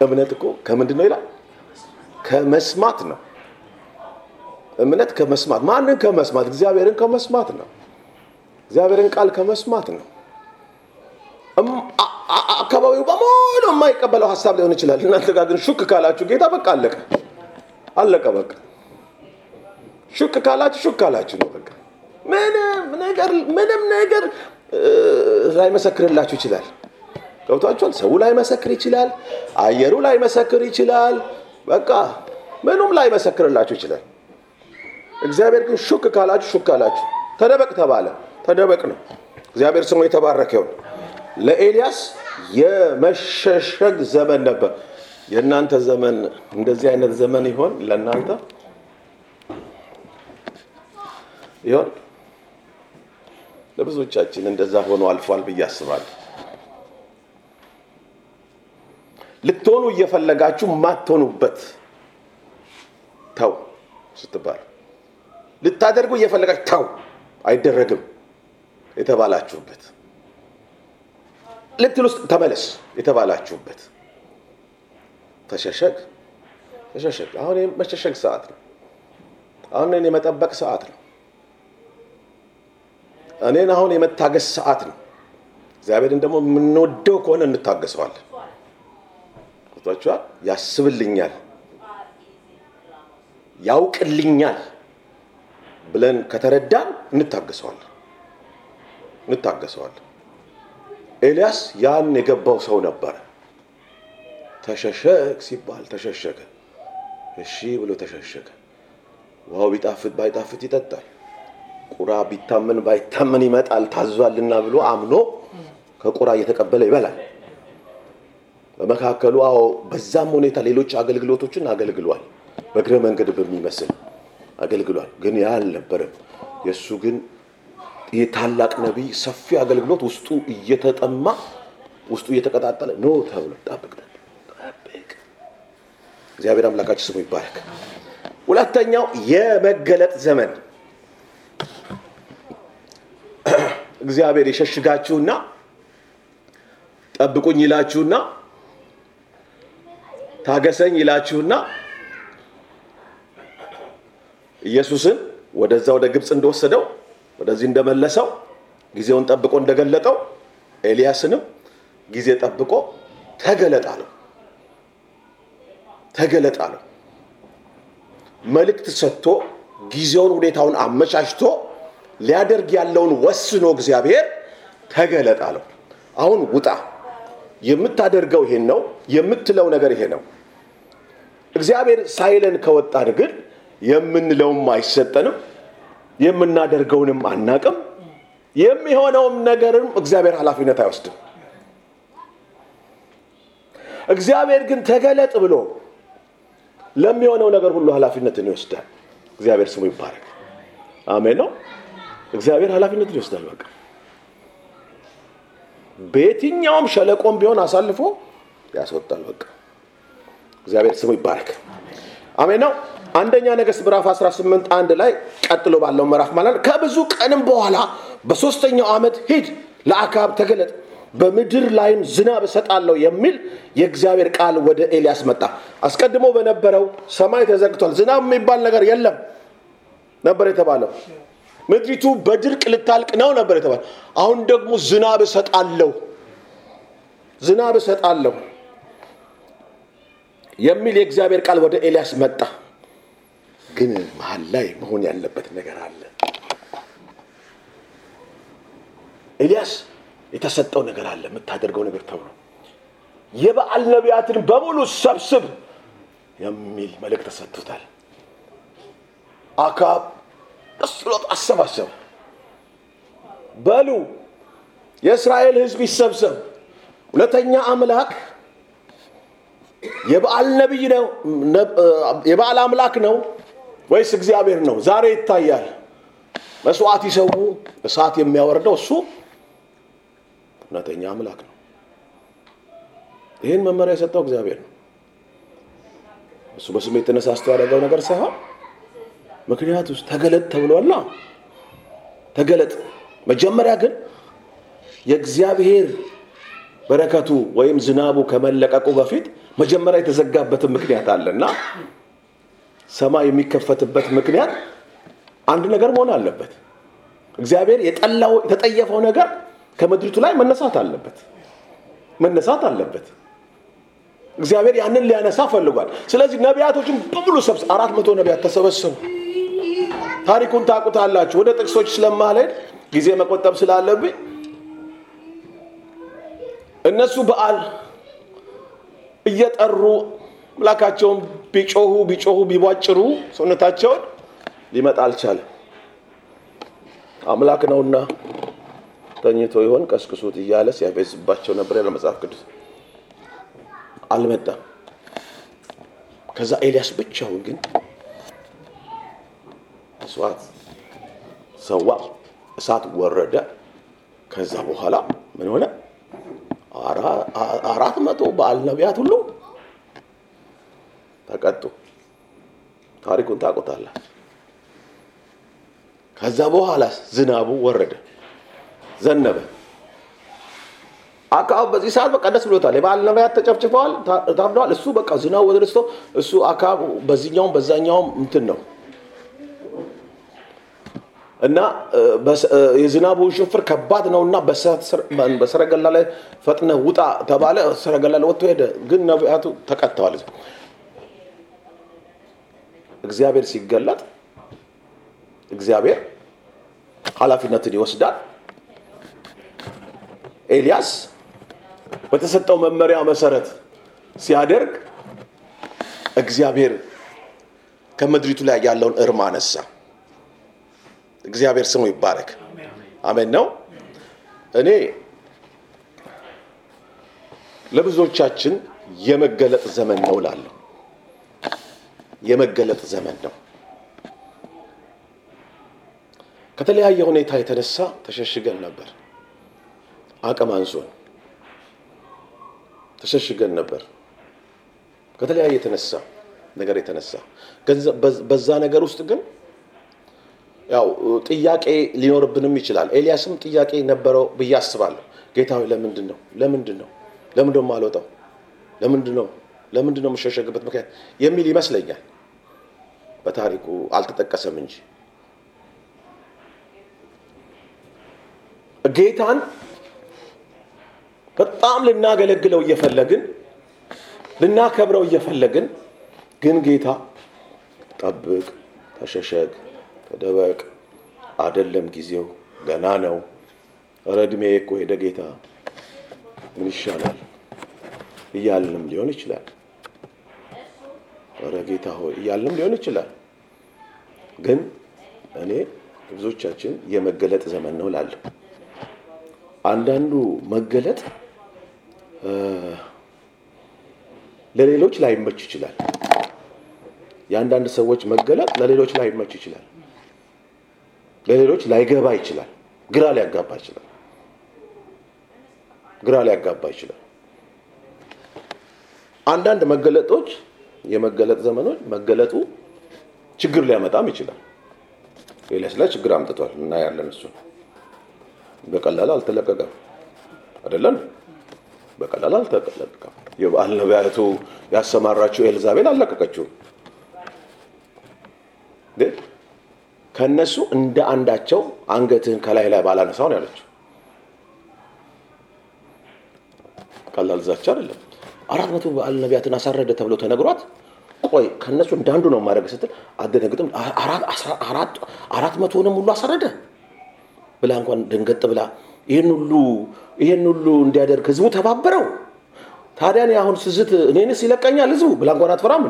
S1: እምነት እኮ ከምንድን ነው ይላል? ከመስማት ነው። እምነት ከመስማት ማንን ከመስማት? እግዚአብሔርን ከመስማት ነው። እግዚአብሔርን ቃል ከመስማት ነው። አካባቢው በሙሉ የማይቀበለው ሀሳብ ሊሆን ይችላል። እናንተ ጋር ግን ሹክ ካላችሁ ጌታ በቃ አለቀ አለቀ በቃ ሹክ ካላችሁ ሹክ ካላችሁ ነው በቃ ምንም ነገር ምንም ነገር ላይመሰክርላችሁ ይችላል። ገብቷችኋል? ሰው ላይመሰክር ይችላል። አየሩ ላይመሰክር ይችላል። በቃ ምኑም ላይመሰክርላችሁ ይችላል። እግዚአብሔር ግን ሹክ ካላችሁ ሹክ ካላችሁ ተደበቅ ተባለ። ተደበቅ ነው። እግዚአብሔር ስሙ የተባረከ ይሁን። ለኤልያስ የመሸሸግ ዘመን ነበር። የእናንተ ዘመን እንደዚህ አይነት ዘመን ይሆን? ለእናንተ ይሆን? ለብዙዎቻችን እንደዛ ሆኖ አልፏል ብዬ አስባለሁ። ልትሆኑ እየፈለጋችሁ ማትሆኑበት ተው ስትባል ልታደርጉ እየፈለጋችሁ ተው አይደረግም የተባላችሁበት ልትል ውስጥ ተመለስ የተባላችሁበት ተሸሸግ ተሸሸግ። አሁን መሸሸግ ሰዓት ነው። አሁን እኔን የመጠበቅ ሰዓት ነው። እኔን አሁን የመታገስ ሰዓት ነው። እግዚአብሔርን ደግሞ የምንወደው ከሆነ እንታገሰዋለን። ቷቸዋል ያስብልኛል፣ ያውቅልኛል ብለን ከተረዳን እንታገሰዋለን እንታገሰዋለን። ኤልያስ ያን የገባው ሰው ነበረ። ተሸሸግ ሲባል ተሸሸገ። እሺ ብሎ ተሸሸገ። ውሃው ቢጣፍጥ ባይጣፍጥ ይጠጣል። ቁራ ቢታመን ባይታመን ይመጣል ታዟልና ብሎ አምኖ ከቁራ እየተቀበለ ይበላል። በመካከሉ አዎ በዛም ሁኔታ ሌሎች አገልግሎቶችን አገልግሏል። በእግረ መንገድ በሚመስል አገልግሏል። ግን ያ አልነበረም። የእሱ ግን ይህ ታላቅ ነቢይ ሰፊ አገልግሎት ውስጡ እየተጠማ ውስጡ እየተቀጣጠለ ኖ ተብሎ ጠብቅ ጠብቅ። እግዚአብሔር አምላካችን ስሙ ይባረክ። ሁለተኛው የመገለጥ ዘመን (clears throat) እግዚአብሔር የሸሽጋችሁና ጠብቁኝ ይላችሁና ታገሰኝ ይላችሁና ኢየሱስን ወደዛ ወደ ግብፅ እንደወሰደው ወደዚህ እንደመለሰው ጊዜውን ጠብቆ እንደገለጠው ኤልያስንም ጊዜ ጠብቆ ተገለጥ አለው። መልእክት ሰጥቶ ጊዜውን ሁኔታውን አመቻችቶ ሊያደርግ ያለውን ወስኖ እግዚአብሔር ተገለጥ አለው። አሁን ውጣ፣ የምታደርገው ይሄን ነው፣ የምትለው ነገር ይሄ ነው። እግዚአብሔር ሳይለን ከወጣን ግን የምንለውም አይሰጠንም፣ የምናደርገውንም አናቅም፣ የሚሆነውም ነገርም እግዚአብሔር ኃላፊነት አይወስድም። እግዚአብሔር ግን ተገለጥ ብሎ ለሚሆነው ነገር ሁሉ ኃላፊነትን ይወስዳል። እግዚአብሔር ስሙ ይባረክ። አሜን ነው። እግዚአብሔር ኃላፊነትን ይወስዳል። በቃ በየትኛውም ሸለቆም ቢሆን አሳልፎ ያስወጣል። በቃ እግዚአብሔር ስሙ ይባረክ። አሜን ነው። አንደኛ ነገሥት ምዕራፍ 18 አንድ ላይ ቀጥሎ ባለው ምዕራፍ ማለት ከብዙ ቀንም በኋላ በሶስተኛው ዓመት ሂድ ለአካብ ተገለጥ በምድር ላይም ዝናብ እሰጣለሁ የሚል የእግዚአብሔር ቃል ወደ ኤልያስ መጣ። አስቀድሞ በነበረው ሰማይ ተዘግቷል፣ ዝናብ የሚባል ነገር የለም ነበር የተባለው። ምድሪቱ በድርቅ ልታልቅ ነው ነበር የተባለው። አሁን ደግሞ ዝናብ እሰጣለሁ ዝናብ እሰጣለሁ የሚል የእግዚአብሔር ቃል ወደ ኤልያስ መጣ። ግን መሀል ላይ መሆን ያለበት ነገር አለ። ኤልያስ የተሰጠው ነገር አለ፣ የምታደርገው ነገር ተብሎ የበዓል ነቢያትን በሙሉ ሰብስብ የሚል መልእክት ተሰጥቶታል። አካብ ደስ አሰባሰብ። በሉ የእስራኤል ሕዝብ ይሰብሰብ፣ ሁለተኛ አምላክ የበዓል ነቢይ ነው የበዓል አምላክ ነው ወይስ እግዚአብሔር ነው? ዛሬ ይታያል። መስዋዕት ይሰዉ፣ እሳት የሚያወርደው እሱ እውነተኛ አምላክ ነው። ይህን መመሪያ የሰጠው እግዚአብሔር ነው። እሱ በስሜት ተነሳስቶ ያደረገው ነገር ሳይሆን ምክንያቱ ውስጥ ተገለጥ ተብሏላ። ተገለጥ። መጀመሪያ ግን የእግዚአብሔር በረከቱ ወይም ዝናቡ ከመለቀቁ በፊት መጀመሪያ የተዘጋበትን ምክንያት አለ እና ሰማይ የሚከፈትበት ምክንያት አንድ ነገር መሆን አለበት። እግዚአብሔር የጠላው የተጠየፈው ነገር ከምድሪቱ ላይ መነሳት አለበት መነሳት አለበት። እግዚአብሔር ያንን ሊያነሳ ፈልጓል። ስለዚህ ነቢያቶችን በሙሉ ሰብስ አራት መቶ ነቢያት ተሰበሰቡ። ታሪኩን ታውቁታላችሁ። ወደ ጥቅሶች ስለማልሄድ ጊዜ መቆጠብ ስላለብኝ እነሱ በዓል እየጠሩ አምላካቸውን ቢጮሁ ቢጮሁ ቢቧጭሩ ሰውነታቸውን ሊመጣ አልቻለም። አምላክ ነውና ተኝቶ ይሆን ቀስቅሱት እያለ ሲያፌዝባቸው ነበር ያለ መጽሐፍ ቅዱስ። አልመጣም። ከዛ ኤልያስ ብቻውን ግን መስዋዕት ሰዋ፣ እሳት ወረደ። ከዛ በኋላ ምን ሆነ? አራት መቶ በዓል ነቢያት ሁሉ ተቀጡ። ታሪኩን ታውቁታላችሁ። ከዛ በኋላ ዝናቡ ወረደ፣ ዘነበ። አካባቢ በዚህ ሰዓት በቃ ደስ ብሎታል። የበዓል ነቢያት ተጨፍጭፈዋል፣ ታርደዋል። እሱ በቃ ዝናቡ ወደደስቶ እሱ አካባቢ በዚህኛውም በዛኛውም እንትን ነው እና የዝናቡ ሽፍር ከባድ ነው እና በሰረገላ ላይ ፈጥነ ውጣ ተባለ። ሰረገላ ላይ ወጥቶ ሄደ። ግን ነቢያቱ ተቀጥተዋል። እግዚአብሔር ሲገለጥ እግዚአብሔር ኃላፊነትን ይወስዳል። ኤልያስ በተሰጠው መመሪያ መሰረት ሲያደርግ እግዚአብሔር ከምድሪቱ ላይ ያለውን እርም አነሳ። እግዚአብሔር ስሙ ይባረክ። አሜን ነው። እኔ ለብዙዎቻችን የመገለጥ ዘመን ነው እላለሁ። የመገለጥ ዘመን ነው። ከተለያየ ሁኔታ የተነሳ ተሸሽገን ነበር። አቅም አንሶን ተሸሽገን ነበር። ከተለያየ የተነሳ ነገር የተነሳ በዛ ነገር ውስጥ ግን ያው ጥያቄ ሊኖርብንም ይችላል። ኤልያስም ጥያቄ ነበረው ብዬ አስባለሁ። ጌታ ሆይ ለምንድን ነው ለምንድን ነው ለምንድን ነው የማልወጣው? ለምንድን ነው ለምንድን ነው የምሸሸግበት ምክንያት የሚል ይመስለኛል። በታሪኩ አልተጠቀሰም እንጂ ጌታን በጣም ልናገለግለው እየፈለግን ልናከብረው እየፈለግን ግን ጌታ ጠብቅ፣ ተሸሸግ፣ ተደበቅ፣ አደለም ጊዜው ገና ነው፣ ኧረ ዕድሜ እኮ ሄደ ጌታ ምን ይሻላል እያልንም ሊሆን ይችላል። ኧረ ጌታ ሆይ እያልንም ሊሆን ይችላል። ግን እኔ ብዙዎቻችን የመገለጥ ዘመን ነው እላለሁ። አንዳንዱ መገለጥ ለሌሎች ላይመች ይችላል። የአንዳንድ ሰዎች መገለጥ ለሌሎች ላይመች ይችላል። ለሌሎች ላይገባ ይችላል። ግራ ሊያጋባ ይችላል። ግራ ሊያጋባ ይችላል። አንዳንድ መገለጦች የመገለጥ ዘመኖች መገለጡ ችግር ሊያመጣም ይችላል። ኤልያስ ላይ ችግር አምጥቷል እናያለን። እሱን በቀላል አልተለቀቀም አይደለም። በቀላል አልተለቀቀም። የበዓል ነቢያቱ ያሰማራችው ኤልዛቤል አልለቀቀችውም። ከእነሱ እንደ አንዳቸው አንገትህን ከላይ ላይ ባላነሳው ነው ያለችው። ቀላል ዛቻ አይደለም። አራት መቶ በዓል ነቢያትን አሳረደ ተብሎ ተነግሯት ቆይ ከእነሱ እንዳንዱ ነው ማድረግ ስትል አደነግጥም። አራት መቶንም ሁሉ አሳረደ ብላ እንኳን ደንገጥ ብላ ይህን ሁሉ ይህን ሁሉ እንዲያደርግ ህዝቡ ተባበረው። ታዲያ አሁን ስዝት እኔንስ ይለቀኛል ህዝቡ ብላ እንኳን አትፈራም።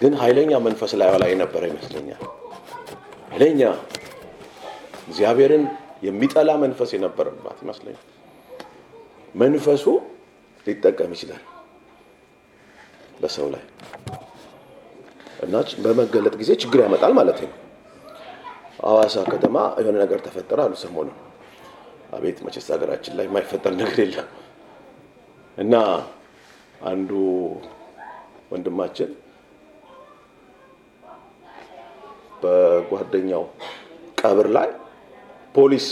S1: ግን ኃይለኛ መንፈስ ላይ ላይ ነበረ ይመስለኛል። ኃይለኛ እግዚአብሔርን የሚጠላ መንፈስ የነበረባት ይመስለኛል። መንፈሱ ሊጠቀም ይችላል በሰው ላይ እና በመገለጥ ጊዜ ችግር ያመጣል ማለት ነው። ሐዋሳ ከተማ የሆነ ነገር ተፈጠረ አሉ ሰሞኑን። አቤት መቼስ ሀገራችን ላይ የማይፈጠር ነገር የለም። እና አንዱ ወንድማችን በጓደኛው ቀብር ላይ ፖሊስ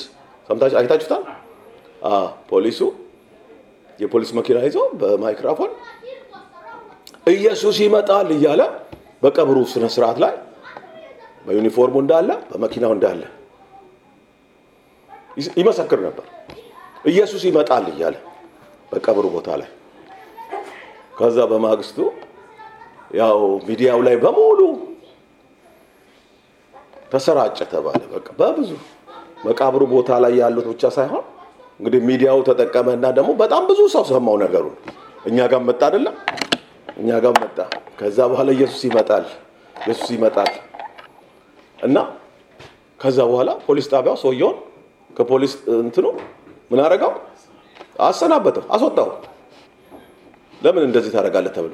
S1: ሰምታችሁ አይታችሁታል? ፖሊሱ የፖሊስ መኪና ይዞ በማይክራፎን ኢየሱስ ይመጣል እያለ በቀብሩ ስነ ስርዓት ላይ በዩኒፎርሙ እንዳለ በመኪናው እንዳለ ይመሰክር ነበር። ኢየሱስ ይመጣል እያለ በቀብሩ ቦታ ላይ። ከዛ በማግስቱ ያው ሚዲያው ላይ በሙሉ ተሰራጨ ተባለ። በቃ በብዙ መቃብሩ ቦታ ላይ ያሉት ብቻ ሳይሆን እንግዲህ ሚዲያው ተጠቀመና ደግሞ በጣም ብዙ ሰው ሰማው ነገሩን። እኛ ጋር መጣ አይደለም እኛ ጋር መጣ። ከዛ በኋላ ኢየሱስ ይመጣል ኢየሱስ ይመጣል እና ከዛ በኋላ ፖሊስ ጣቢያው ሰውየውን ከፖሊስ እንትኑ ምን አደረገው? አሰናበተው፣ አስወጣው። ለምን እንደዚህ ታደርጋለህ ተብሎ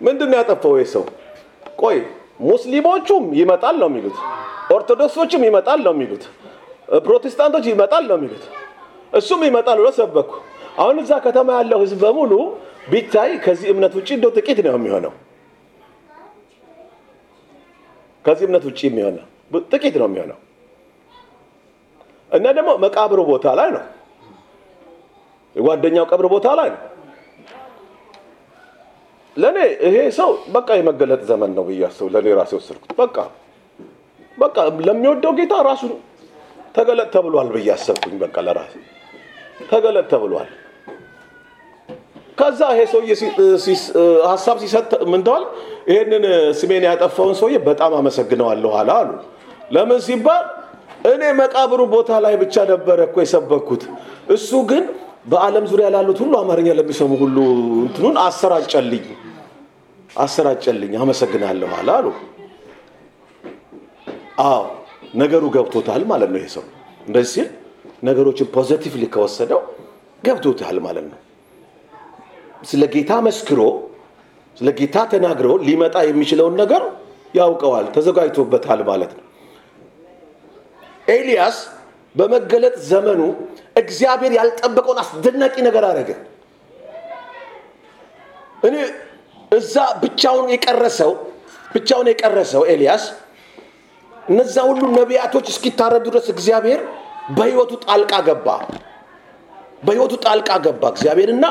S1: ምንድን ነው ያጠፋው ይህ ሰው? ቆይ ሙስሊሞቹም ይመጣል ነው የሚሉት፣ ኦርቶዶክሶችም ይመጣል ነው የሚሉት፣ ፕሮቴስታንቶች ይመጣል ነው የሚሉት። እሱም ይመጣል ብሎ ሰበኩ። አሁን እዛ ከተማ ያለው ህዝብ በሙሉ ቢታይ ከዚህ እምነት ውጭ እንደው ጥቂት ነው የሚሆነው። ከዚህ እምነት ውጭ የሚሆነው ጥቂት ነው የሚሆነው እና ደግሞ መቃብሩ ቦታ ላይ ነው፣ የጓደኛው ቀብር ቦታ ላይ ነው። ለእኔ ይሄ ሰው በቃ የመገለጥ ዘመን ነው ብዬ አስብ ለእኔ ራሴ ወሰድኩት። በቃ በቃ ለሚወደው ጌታ ራሱ ተገለጥ ተብሏል ብዬ አሰብኩኝ። በቃ ለራሴ ተገለጥ ተብሏል። ከዛ ይሄ ሰውዬ ሀሳብ ሲሰጥ ምንተዋል ይህንን ስሜን ያጠፋውን ሰውዬ በጣም አመሰግነዋለሁ አለ አሉ። ለምን ሲባል እኔ መቃብሩ ቦታ ላይ ብቻ ነበረ እኮ የሰበኩት፣ እሱ ግን በዓለም ዙሪያ ላሉት ሁሉ አማርኛ ለሚሰሙ ሁሉ እንትኑን አሰራጨልኝ አሰራጨልኝ አመሰግናለሁ አለ አሉ። አዎ ነገሩ ገብቶታል ማለት ነው። ይሄ ሰው እንደዚህ ሲል ነገሮችን ፖዘቲቭሊ ከወሰደው ገብቶታል ማለት ነው። ስለ ጌታ መስክሮ ስለ ጌታ ተናግሮ ሊመጣ የሚችለውን ነገር ያውቀዋል፣ ተዘጋጅቶበታል ማለት ነው። ኤልያስ በመገለጥ ዘመኑ እግዚአብሔር ያልጠበቀውን አስደናቂ ነገር አደረገ። እኔ እዛ ብቻውን የቀረሰው ብቻውን የቀረሰው ኤልያስ እነዛ ሁሉ ነቢያቶች እስኪታረዱ ድረስ እግዚአብሔር በሕይወቱ ጣልቃ ገባ። በሕይወቱ ጣልቃ ገባ እግዚአብሔርና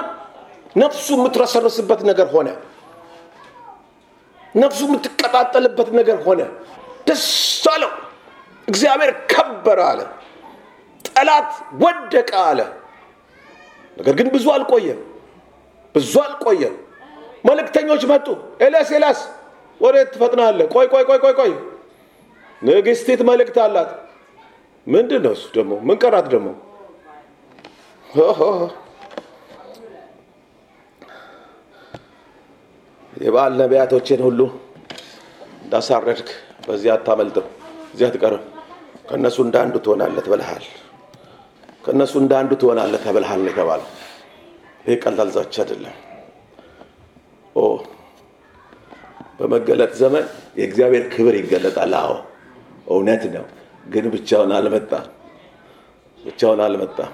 S1: ነፍሱ የምትረሰርስበት ነገር ሆነ። ነፍሱ የምትቀጣጠልበት ነገር ሆነ። ደስ አለው። እግዚአብሔር ከበረ አለ። ጠላት ወደቀ አለ። ነገር ግን ብዙ አልቆየም፣ ብዙ አልቆየም። መልእክተኞች መጡ። ኤልያስ ኤልያስ ወዴት ትፈጥናለህ? ቆይ ቆይ ቆይ ቆይ ቆይ ንግስቲት መልእክት አላት። ምንድን ነው እሱ ደግሞ? ምን ቀራት ደግሞ? የበዓል ነቢያቶችን ሁሉ እንዳሳረድክ በዚህ አታመልጥም፣ እዚህ አትቀርም። ከእነሱ እንደ አንዱ ትሆናለህ ተብለሃል። ከእነሱ እንደ አንዱ ትሆናለህ ተብለሃል ነው ይህ ቀላል ዛቻ አይደለም። ኦ በመገለጥ ዘመን የእግዚአብሔር ክብር ይገለጣል። አዎ እውነት ነው። ግን ብቻውን አልመጣም፣ ብቻውን አልመጣም።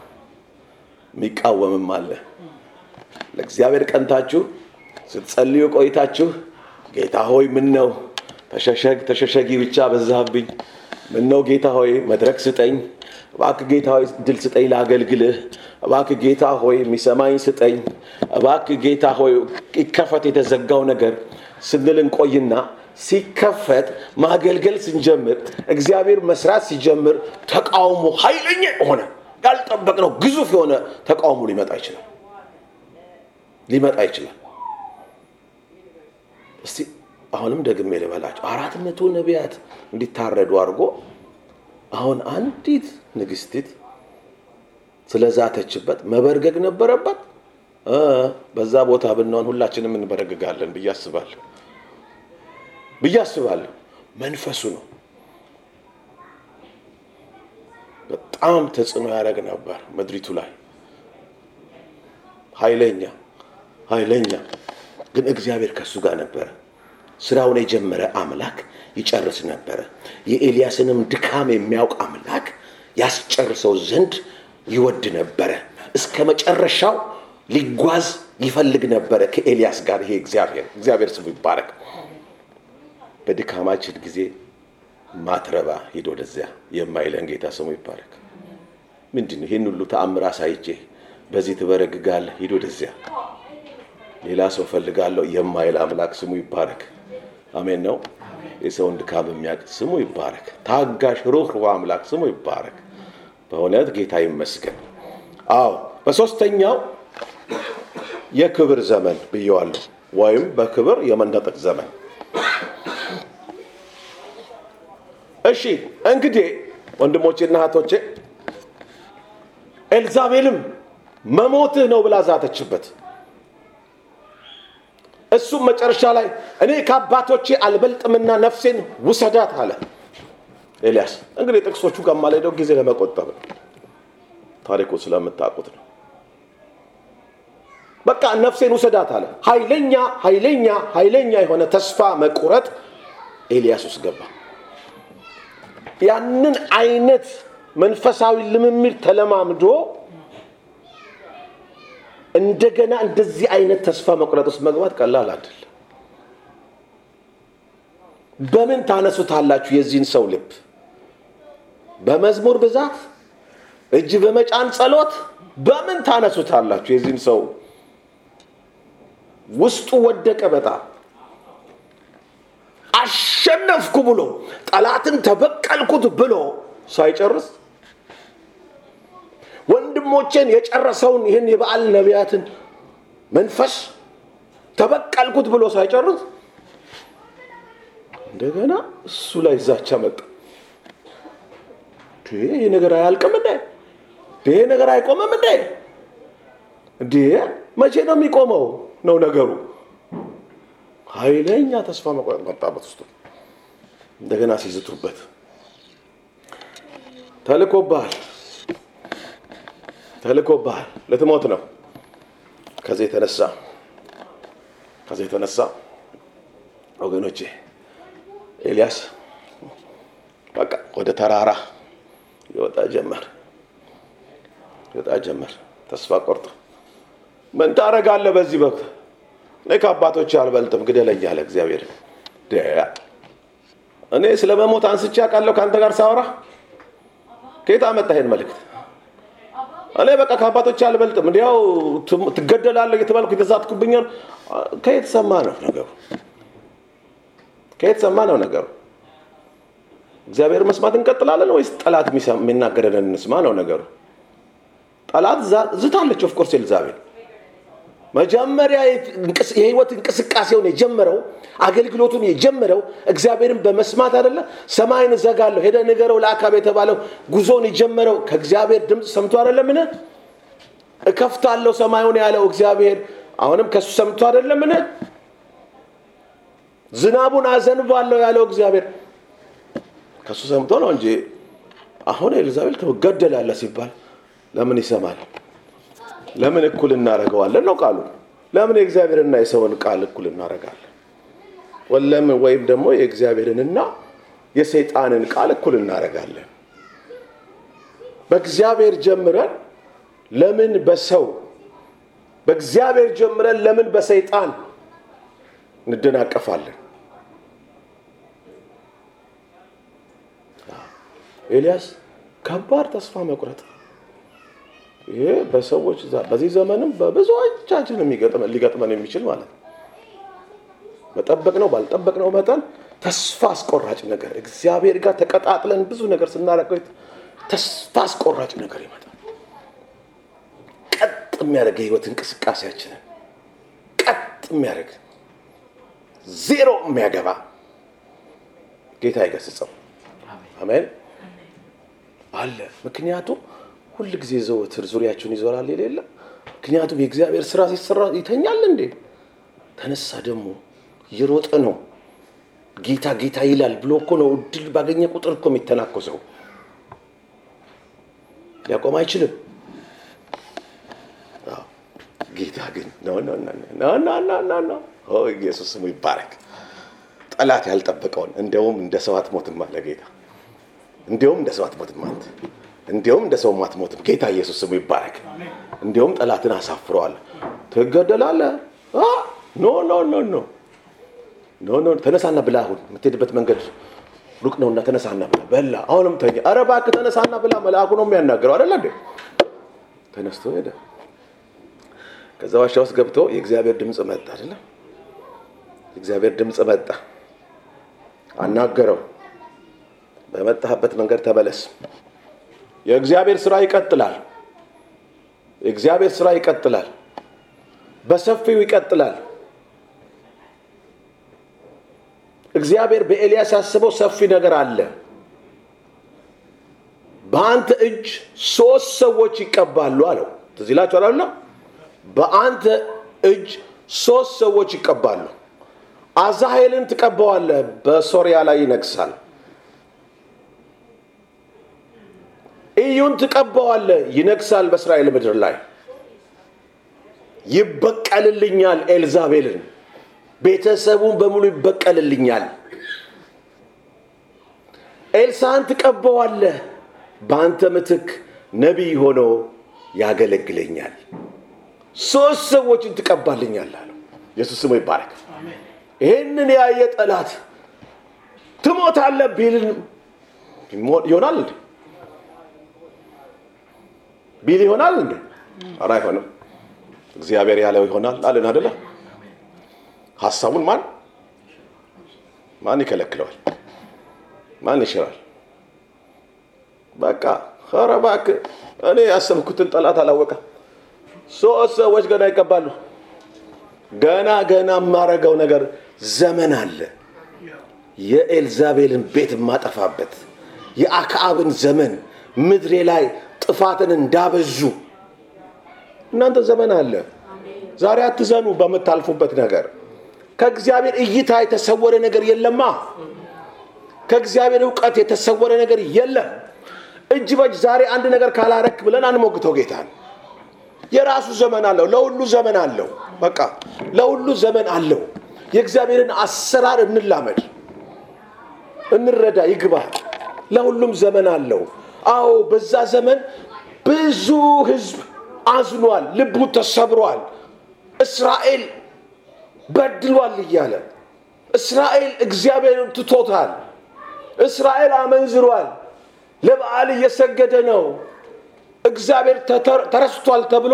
S1: የሚቃወምም አለ። ለእግዚአብሔር ቀንታችሁ ስትጸልዩ ቆይታችሁ ጌታ ሆይ ምን ነው ተሸሸግ ተሸሸጊ ብቻ በዛብኝ፣ ምን ነው ጌታ ሆይ መድረክ ስጠኝ፣ እባክህ ጌታ ሆይ ድል ስጠኝ ላገልግልህ፣ እባክህ ጌታ ሆይ የሚሰማኝ ስጠኝ፣ እባክህ ጌታ ሆይ ይከፈት የተዘጋው ነገር ስንል እንቆይና ሲከፈት ማገልገል ስንጀምር እግዚአብሔር መስራት ሲጀምር ተቃውሞ ኃይለኛ ሆነ። ያልጠበቅነው ግዙፍ የሆነ ተቃውሞ ሊመጣ ይችላል ሊመጣ ይችላል። እስቲ አሁንም ደግሜ ልበላቸው፣ አራት መቶ ነቢያት እንዲታረዱ አድርጎ አሁን አንዲት ንግስቲት ስለዛተችበት መበርገግ ነበረበት። በዛ ቦታ ብንሆን ሁላችንም እንበረግጋለን ብዬ አስባለሁ ብዬ አስባለሁ። መንፈሱ ነው በጣም ተጽዕኖ ያደረግ ነበር ምድሪቱ ላይ ኃይለኛ ኃይለኛ ግን እግዚአብሔር ከእሱ ጋር ነበረ። ስራውን የጀመረ አምላክ ይጨርስ ነበረ። የኤልያስንም ድካም የሚያውቅ አምላክ ያስጨርሰው ዘንድ ይወድ ነበረ። እስከ መጨረሻው ሊጓዝ ይፈልግ ነበረ ከኤልያስ ጋር። ይሄ እግዚአብሔር እግዚአብሔር ስሙ ይባረክ። በድካማችን ጊዜ ማትረባ ሂድ ወደዚያ የማይለን ጌታ ስሙ ይባረክ። ምንድን ይህን ሁሉ ተአምር አሳይቼ በዚህ ትበረግጋለህ? ሂድ ወደዚያ ሌላ ሰው ፈልጋለሁ የማይል አምላክ ስሙ ይባረክ። አሜን ነው። የሰውን ድካም የሚያውቅ ስሙ ይባረክ። ታጋሽ ሩህሩህ አምላክ ስሙ ይባረክ። በእውነት ጌታ ይመስገን። አዎ በሶስተኛው የክብር ዘመን ብየዋለሁ፣ ወይም በክብር የመነጠቅ ዘመን። እሺ እንግዲህ ወንድሞቼና እህቶቼ ኤልዛቤልም መሞትህ ነው ብላ ዛተችበት። እሱም መጨረሻ ላይ እኔ ከአባቶቼ አልበልጥምና ነፍሴን ውሰዳት አለ ኤልያስ። እንግዲህ ጥቅሶቹ ጋር ማለደው ጊዜ ለመቆጠብ ታሪኩ ስለምታውቁት ነው። በቃ ነፍሴን ውሰዳት አለ። ኃይለኛ ኃይለኛ ኃይለኛ የሆነ ተስፋ መቁረጥ ኤልያስ ውስጥ ገባ። ያንን አይነት መንፈሳዊ ልምምድ ተለማምዶ እንደገና እንደዚህ አይነት ተስፋ መቁረጥ ውስጥ መግባት ቀላል አይደለም። በምን ታነሱታላችሁ የዚህን ሰው ልብ? በመዝሙር ብዛት፣ እጅ በመጫን ጸሎት፣ በምን ታነሱታላችሁ የዚህን ሰው? ውስጡ ወደቀ። በጣም አሸነፍኩ ብሎ ጠላትን ተበቀልኩት ብሎ ሳይጨርስ ወንድሞቼን የጨረሰውን ይህን የበዓል ነቢያትን መንፈስ ተበቀልኩት ብሎ ሳይጨርስ እንደገና እሱ ላይ ዛቻ መጣ። ይህ ነገር አያልቅም እንዴ? ይሄ ነገር አይቆምም እንዴ? እንዴ መቼ ነው የሚቆመው? ነው ነገሩ። ኃይለኛ ተስፋ መቁረጥ መጣበት ውስጡ። እንደገና ሲዝቱበት ተልኮብሃል ተልኮብሃል ልትሞት ነው ከዚህ የተነሳ ከዚህ የተነሳ ወገኖቼ ኤልያስ በቃ ወደ ተራራ ይወጣ ጀመር። ይወጣ ጀመር። ተስፋ ቆርጦ ምን ታደርጋለህ በዚህ በኩል? እኔ ከአባቶች አልበልጥም ግደለኝ አለ እግዚአብሔር። እኔ ስለ መሞት አንስቼ አውቃለሁ ከአንተ ጋር ሳወራ። ከየት አመጣ ይሄን መልእክት? እኔ በቃ ከአባቶች አልበልጥም። እንዲያው ትገደላለህ እየተባልኩ የተዛትኩብኛል ከየት ሰማ ነው ነገሩ? ከየት ሰማ ነው ነገሩ እግዚአብሔር መስማት እንቀጥላለን ወይስ ጠላት የሚናገረንን እንስማ ነው ነገሩ? ጠላት ዝታለች of course ኤልዛቤል። መጀመሪያ የህይወት እንቅስቃሴውን የጀመረው አገልግሎቱን የጀመረው እግዚአብሔርን በመስማት አይደለ? ሰማይን እዘጋለሁ ሄደ ንገረው ለአካብ የተባለው ጉዞን የጀመረው ከእግዚአብሔር ድምፅ ሰምቶ አይደለምን? እከፍታለሁ ሰማዩን ያለው እግዚአብሔር አሁንም ከሱ ሰምቶ አይደለምን? ዝናቡን አዘንባለሁ ያለው እግዚአብሔር ከሱ ሰምቶ ነው እንጂ አሁን ኤልዛቤል ትገደላለህ ሲባል ለምን ይሰማል? ለምን እኩል እናደርገዋለን ነው ቃሉ። ለምን የእግዚአብሔርና የሰውን ቃል እኩል እናደርጋለን? ለምን ወይም ደግሞ የእግዚአብሔርንና የሰይጣንን ቃል እኩል እናደርጋለን። በእግዚአብሔር ጀምረን ለምን በሰው በእግዚአብሔር ጀምረን ለምን በሰይጣን እንደናቀፋለን ኤልያስ ከባድ ተስፋ መቁረጥ። ይሄ በሰዎች በዚህ ዘመንም በብዙዎቻችን ሊገጥመን የሚችል ማለት ነው። በጠበቅነው ባልጠበቅነው መጠን ተስፋ አስቆራጭ ነገር እግዚአብሔር ጋር ተቀጣጥለን ብዙ ነገር ስናረቀው ተስፋ አስቆራጭ ነገር ይመጣል። ቀጥ የሚያደርግ የህይወት እንቅስቃሴያችንን ቀጥ የሚያደርግ ዜሮ የሚያገባ ጌታ ይገስጸው። አሜን አለ ምክንያቱም ሁል ጊዜ ዘወትር ዙሪያችሁን ይዞራል የሌለ ምክንያቱም የእግዚአብሔር ስራ ሲሰራ ይተኛል እንዴ ተነሳ ደግሞ እየሮጠ ነው ጌታ ጌታ ይላል ብሎ እኮ ነው እድል ባገኘ ቁጥር እኮ የሚተናኮሰው ሊያቆም አይችልም ጌታ ግን ኢየሱስ ስሙ ይባረክ ጠላት ያልጠበቀውን እንደውም እንደ ሰው አትሞትም አለ ጌታ እንዲሁም እንደ ሰው አትሞትም አንተ እንዲሁም እንደ ሰው አትሞትም። ጌታ ኢየሱስ ስሙ ይባረክ። እንዲሁም ጠላትን አሳፍረዋል። ትገደላለህ no no no no no no ተነሳና ብላ አሁን የምትሄድበት መንገድ ሩቅ ነውና ተነሳና ብላ በላ አሁንም ተኛ። ኧረ እባክህ ተነሳና ብላ መልአኩ ነው የሚያናገረው አይደለ እንዴ? ተነስቶ ሄደ። ከዛ ዋሻ ውስጥ ገብቶ የእግዚአብሔር ድምፅ መጣ አይደለ? የእግዚአብሔር ድምፅ መጣ። አናገረው በመጣህበት መንገድ ተመለስ። የእግዚአብሔር ስራ ይቀጥላል። የእግዚአብሔር ስራ ይቀጥላል። በሰፊው ይቀጥላል። እግዚአብሔር በኤልያስ ያስበው ሰፊ ነገር አለ። በአንተ እጅ ሶስት ሰዎች ይቀባሉ አለው። ትዝ ይላችኋል በአንተ እጅ ሶስት ሰዎች ይቀባሉ። አዛሄልን ትቀባዋለህ በሶሪያ ላይ ይነግሳል ኢዩን ትቀባዋለህ ይነግሳል በእስራኤል ምድር ላይ። ይበቀልልኛል ኤልዛቤልን። ቤተሰቡን በሙሉ ይበቀልልኛል። ኤልሳን ትቀባዋለህ በአንተ ምትክ ነቢይ ሆኖ ያገለግለኛል። ሶስት ሰዎችን ትቀባልኛል አለው። ኢየሱስ ስሙ ይባረክ። ይህንን ያየ ጠላት ትሞታለህ ቢልን ይሆናል እንዴ ቢል ይሆናል እንዴ? ኧረ አይሆንም። እግዚአብሔር ያለው ይሆናል አለን አደለ ሀሳቡን ማን ማን ይከለክለዋል? ማን ይሽራል? በቃ ኧረ እባክህ እኔ ያሰብኩትን ጠላት አላወቀ ሶስት ሰዎች ገና ይቀባሉ። ገና ገና የማረገው ነገር ዘመን አለ። የኤልዛቤልን ቤት የማጠፋበት የአክዓብን ዘመን ምድሬ ላይ ጥፋትን እንዳበዙ እናንተ ዘመን አለ ዛሬ አትዘኑ በምታልፉበት ነገር ከእግዚአብሔር እይታ የተሰወረ ነገር የለማ ከእግዚአብሔር እውቀት የተሰወረ ነገር የለም እጅ በእጅ ዛሬ አንድ ነገር ካላረክ ብለን አንሞግተው ጌታን። የራሱ ዘመን አለው። ለሁሉ ዘመን አለው። በቃ ለሁሉ ዘመን አለው። የእግዚአብሔርን አሰራር እንላመድ፣ እንረዳ፣ ይግባ። ለሁሉም ዘመን አለው። አዎ በዛ ዘመን ብዙ ሕዝብ አዝኗል፣ ልቡ ተሰብሯል። እስራኤል በድሏል እያለ እስራኤል እግዚአብሔርን ትቶታል። እስራኤል አመንዝሯል፣ ለበዓል እየሰገደ ነው፣ እግዚአብሔር ተረስቷል ተብሎ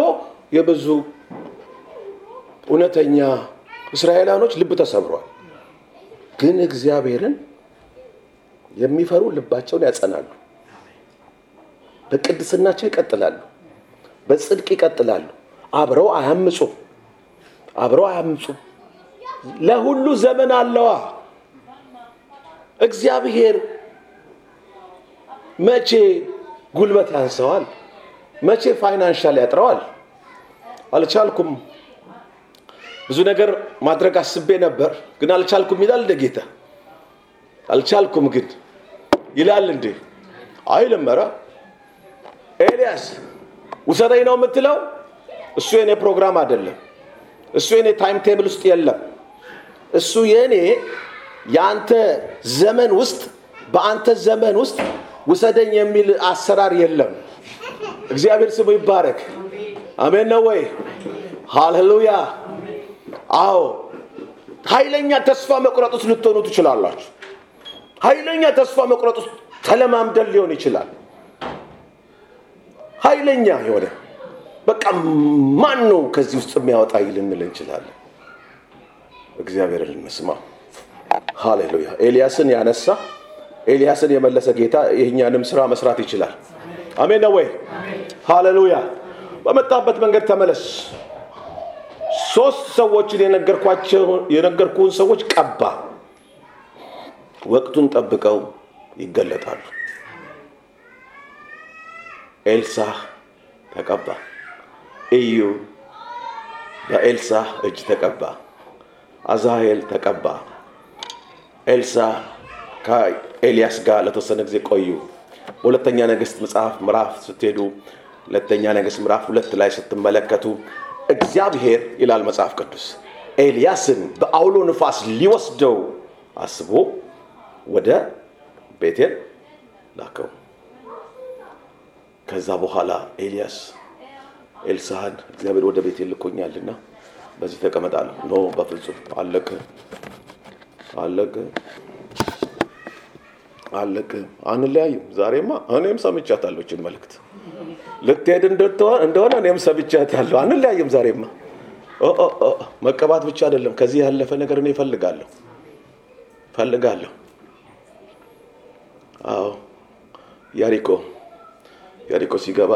S1: የብዙ እውነተኛ እስራኤላኖች ልብ ተሰብሯል። ግን እግዚአብሔርን የሚፈሩ ልባቸውን ያጸናሉ፣ በቅድስናቸው ይቀጥላሉ፣ በጽድቅ ይቀጥላሉ። አብረው አያምፁም፣ አብረው አያምፁም። ለሁሉ ዘመን አለዋ። እግዚአብሔር መቼ ጉልበት ያንሰዋል? መቼ ፋይናንሻል ያጥረዋል? አልቻልኩም፣ ብዙ ነገር ማድረግ አስቤ ነበር ግን አልቻልኩም ይላል እንደ ጌታ። አልቻልኩም ግን ይላል እንዴ? አይልም። ኧረ ኤልያስ ውሰደኝ ነው የምትለው? እሱ የኔ ፕሮግራም አይደለም። እሱ የኔ time table ውስጥ የለም። እሱ የኔ የአንተ ዘመን ውስጥ በአንተ ዘመን ውስጥ ውሰደኝ የሚል አሰራር የለም። እግዚአብሔር ስሙ ይባረክ። አሜን ነው ወይ? ሃሌሉያ። አዎ ኃይለኛ ተስፋ መቁረጥ ውስጥ ልትሆኑ ትችላላችሁ። ኃይለኛ ተስፋ መቁረጥ ውስጥ ተለማምደን ሊሆን ይችላል። ኃይለኛ የሆነ በቃ ማን ነው ከዚህ ውስጥ የሚያወጣ ልንል እንችላለን። እግዚአብሔርን እንስማ። ሃሌሉያ። ኤልያስን ያነሳ ኤልያስን የመለሰ ጌታ የእኛንም ስራ መስራት ይችላል። አሜን ነው ወይ? ሃሌሉያ። በመጣበት መንገድ ተመለስ። ሶስት ሰዎችን የነገርኩህን ሰዎች ቀባ። ወቅቱን ጠብቀው ይገለጣሉ። ኤልሳዕ ተቀባ። ኢዩ በኤልሳዕ እጅ ተቀባ። አዛሄል ተቀባ። ኤልሳዕ ከኤልያስ ጋር ለተወሰነ ጊዜ ቆዩ። በሁለተኛ ነገሥት መጽሐፍ ምዕራፍ ስትሄዱ ሁለተኛ ነገሥት ምዕራፍ ሁለት ላይ ስትመለከቱ እግዚአብሔር ይላል መጽሐፍ ቅዱስ ኤልያስን በአውሎ ንፋስ ሊወስደው አስቦ ወደ ቤቴል ላከው። ከዛ በኋላ ኤልያስ ኤልሳዕን እግዚአብሔር ወደ ቤቴል ልኮኛልና በዚህ ተቀመጣለሁ። ኖ በፍጹም አለቅ አለቅ አለቅ አንለያይም። ዛሬማ እኔም ሰምቻታለሁ ይህችን መልእክት ልትሄድ እንደሆነ እኔም ሰምቻታለሁ። አንለያይም። ዛሬማ መቀባት ብቻ አይደለም፣ ከዚህ ያለፈ ነገር እኔ እፈልጋለሁ እፈልጋለሁ። አዎ ያሪኮ ያሪኮ ሲገባ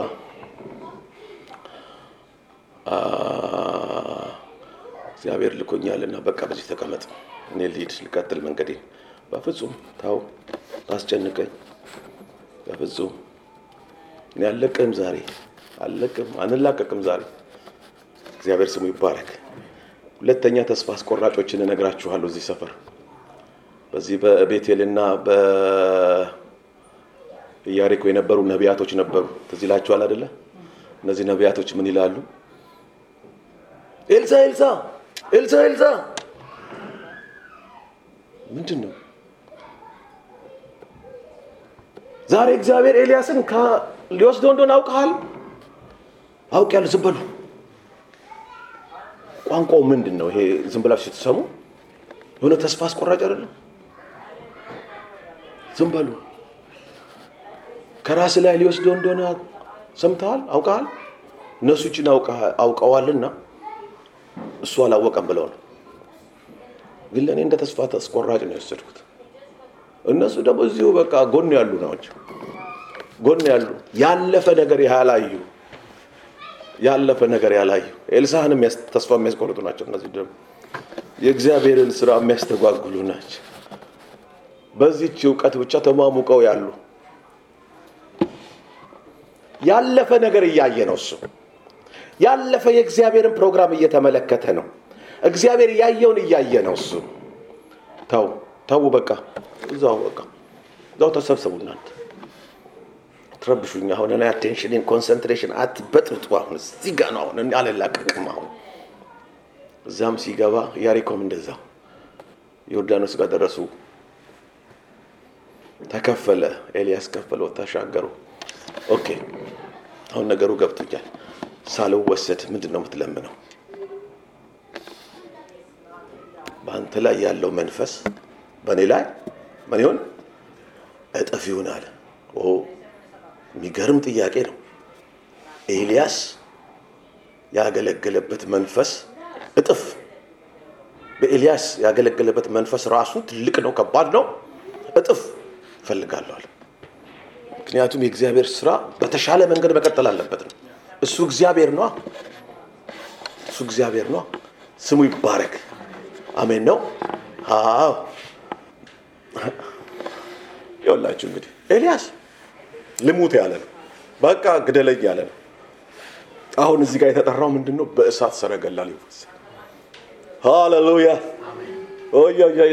S1: እግዚአብሔር ልኮኛልና በቃ በዚህ ተቀመጥ፣ እኔ ልሂድ ልቀጥል መንገዴ። በፍጹም ታው ታስጨንቀኝ፣ በፍጹም እኔ አልለቅህም፣ ዛሬ አልለቅህም፣ አንላቀቅም ዛሬ። እግዚአብሔር ስሙ ይባረክ። ሁለተኛ ተስፋ አስቆራጮችን እነግራችኋለሁ እዚህ ሰፈር በዚህ በቤቴልና በኢያሪኮ የነበሩ ነቢያቶች ነበሩ። ትዝ ይላችኋል አይደለ? እነዚህ ነቢያቶች ምን ይላሉ? ኤልሳ ኤልሳ ኤልሳ ኤልሳ ምንድን ነው? ዛሬ እግዚአብሔር ኤልያስን ሊወስደው እንደሆነ አውቀሃል? አውቄያለሁ። ዝም በሉ። ቋንቋው ምንድን ነው? ይሄ ዝም ብላችሁ ስትሰሙ የሆነ ተስፋ አስቆራጭ አይደለም? ዝም በሉ። ከራስ ላይ ሊወስደው እንደሆነ ሰምተሃል? አውቀሃል? እነሱ ይችን አውቀዋልና እሱ አላወቀም ብለው ነው። ግን ለእኔ እንደ ተስፋ አስቆራጭ ነው የወሰድኩት። እነሱ ደግሞ እዚሁ በቃ ጎን ያሉ ናቸው። ጎን ያሉ ያለፈ ነገር ያላዩ ያለፈ ነገር ያላዩ ኤልሳህንም ተስፋ የሚያስቆርጡ ናቸው። እነዚህ ደግሞ የእግዚአብሔርን ስራ የሚያስተጓጉሉ ናቸው። በዚህች እውቀት ብቻ ተሟሙቀው ያሉ ያለፈ ነገር እያየ ነው። እሱ ያለፈ የእግዚአብሔርን ፕሮግራም እየተመለከተ ነው። እግዚአብሔር ያየውን እያየ ነው። እሱ ተው ተው፣ በቃ እዛው በቃ እዛው ተሰብሰቡ እናንተ ትረብሹኝ። አሁን እኔ attention ን concentration አትበጥብጡ። አሁን እዚህ ጋ ነው። አሁን አልላቀቅም። አሁን እዛም ሲገባ ኢያሪኮም እንደዛው ዮርዳኖስ ጋር ደረሱ። ተከፈለ። ኤልያስ ከፈለው፣ ተሻገሩ። okay አሁን ነገሩ ገብቶኛል። ሳልወሰድ ምንድን ነው የምትለምነው? በአንተ ላይ ያለው መንፈስ በእኔ ላይ ምን ይሆን እጥፍ አለ። ኦ የሚገርም ጥያቄ ነው። ኤልያስ ያገለገለበት መንፈስ እጥፍ በኤልያስ ያገለገለበት መንፈስ ራሱ ትልቅ ነው፣ ከባድ ነው። እጥፍ እፈልጋለሁ ምክንያቱም የእግዚአብሔር ስራ በተሻለ መንገድ መቀጠል አለበት ነው። እሱ እግዚአብሔር ነዋ። እሱ እግዚአብሔር ነዋ። ስሙ ይባረክ። አሜን ነው። አዎ ይኸውላችሁ እንግዲህ ኤልያስ ልሙት ያለ ነው። በቃ ግደለኝ ያለ ነው። አሁን እዚህ ጋር የተጠራው ምንድን ነው? በእሳት ሰረገላ ሊወሰድ ሃሌሉያ።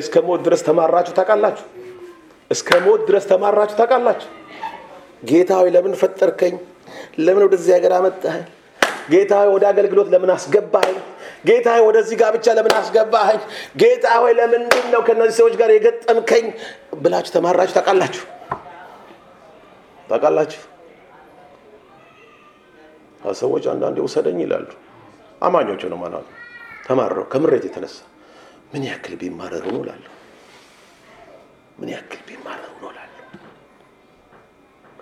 S1: እስከ ሞት ድረስ ተማራችሁ ታውቃላችሁ? እስከ ሞት ድረስ ተማራችሁ ታውቃላችሁ? ጌታ ሆይ ለምን ፈጠርከኝ? ለምን ወደዚህ ሀገር አመጣኸኝ? ጌታ ሆይ ወደ አገልግሎት ለምን አስገባኸኝ? ጌታ ሆይ ወደዚህ ጋብቻ ለምን አስገባኸኝ? ጌታ ሆይ ለምንድን ነው ከእነዚህ ሰዎች ጋር የገጠምከኝ ብላችሁ ተማራችሁ ታውቃላችሁ? ታውቃላችሁ? ሰዎች አንዳንዴ ውሰደኝ ይላሉ። አማኞች ነው ማለት ተማረው ከምሬት የተነሳ ምን ያክል ቢማረሩ ነው እላለሁ። ምን ያክል ቢማረሩ ነው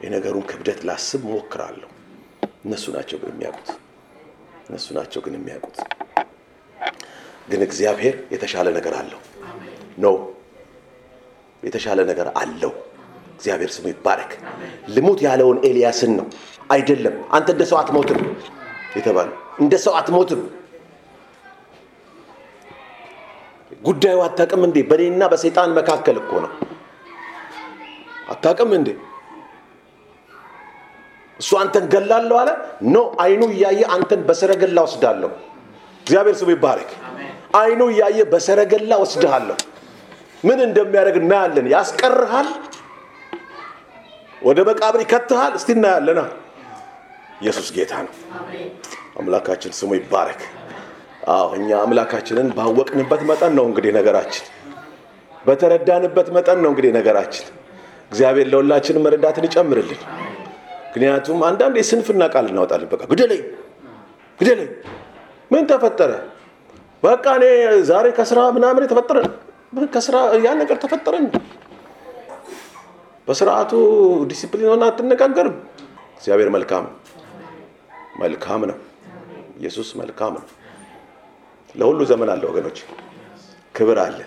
S1: የነገሩን ክብደት ላስብ ሞክራለሁ። እነሱ ናቸው ግን የሚያውቁት እነሱ ናቸው ግን የሚያውቁት። ግን እግዚአብሔር የተሻለ ነገር አለው ነው የተሻለ ነገር አለው። እግዚአብሔር ስሙ ይባረክ። ልሙት ያለውን ኤልያስን ነው አይደለም። አንተ እንደ ሰው አትሞትም የተባለ እንደ ሰው አትሞትም። ጉዳዩ አታውቅም እንዴ? በእኔና በሰይጣን መካከል እኮ ነው። አታውቅም እንዴ? እሱ አንተን ገላለሁ አለ። ኖ አይኑ እያየ አንተን በሰረገላ ወስዳለሁ። እግዚአብሔር ስሙ ይባረክ። አይኑ እያየ በሰረገላ ወስድሃለሁ። ምን እንደሚያደርግ እናያለን። ያስቀርሃል፣ ወደ መቃብር ይከትሃል። እስቲ እናያለና ኢየሱስ ጌታ ነው። አምላካችን ስሙ ይባረክ። አዎ እኛ አምላካችንን ባወቅንበት መጠን ነው እንግዲህ ነገራችን፣ በተረዳንበት መጠን ነው እንግዲህ ነገራችን። እግዚአብሔር ለሁላችንም መረዳትን ይጨምርልን። ምክንያቱም አንዳንድ የስንፍና ቃል እናወጣለን። በቃ ግደለኝ፣ ግደለኝ። ምን ተፈጠረ? በቃ እኔ ዛሬ ከስራ ምናምን የተፈጠረ ከስራ ያን ነገር ተፈጠረን። በስርዓቱ ዲሲፕሊን ሆነ አትነጋገርም። እግዚአብሔር መልካም መልካም ነው። ኢየሱስ መልካም ነው። ለሁሉ ዘመን አለ ወገኖች። ክብር አለ፣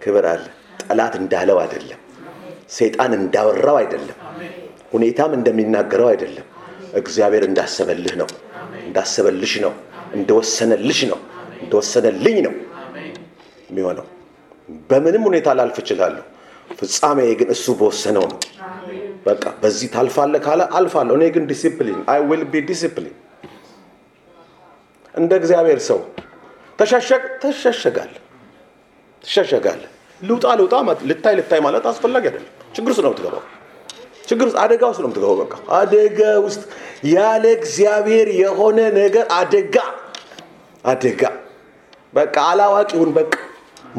S1: ክብር አለ። ጠላት እንዳለው አይደለም፣ ሰይጣን እንዳወራው አይደለም፣ ሁኔታም እንደሚናገረው አይደለም። እግዚአብሔር እንዳሰበልህ ነው፣ እንዳሰበልሽ ነው፣ እንደወሰነልሽ ነው፣ እንደወሰነልኝ ነው የሚሆነው። በምንም ሁኔታ ላልፍ እችላለሁ። ፍጻሜ ግን እሱ በወሰነው ነው። በቃ በዚህ ታልፋለህ ካለ አልፋለሁ። እኔ ግን discipline I will be discipline እንደ እግዚአብሔር ሰው ተሸሸግ ትሸሸጋለህ። ልውጣ ልውጣ ልታይ ልታይ ማለት አስፈላጊ አይደለም። ችግር ውስጥ ነው የምትገባው። ችግር ውስጥ አደጋ ውስጥ ነው የምትገባው። በቃ አደጋ ውስጥ ያለ እግዚአብሔር የሆነ ነገር አደጋ አደጋ በቃ አላዋቂ ሁን፣ በቃ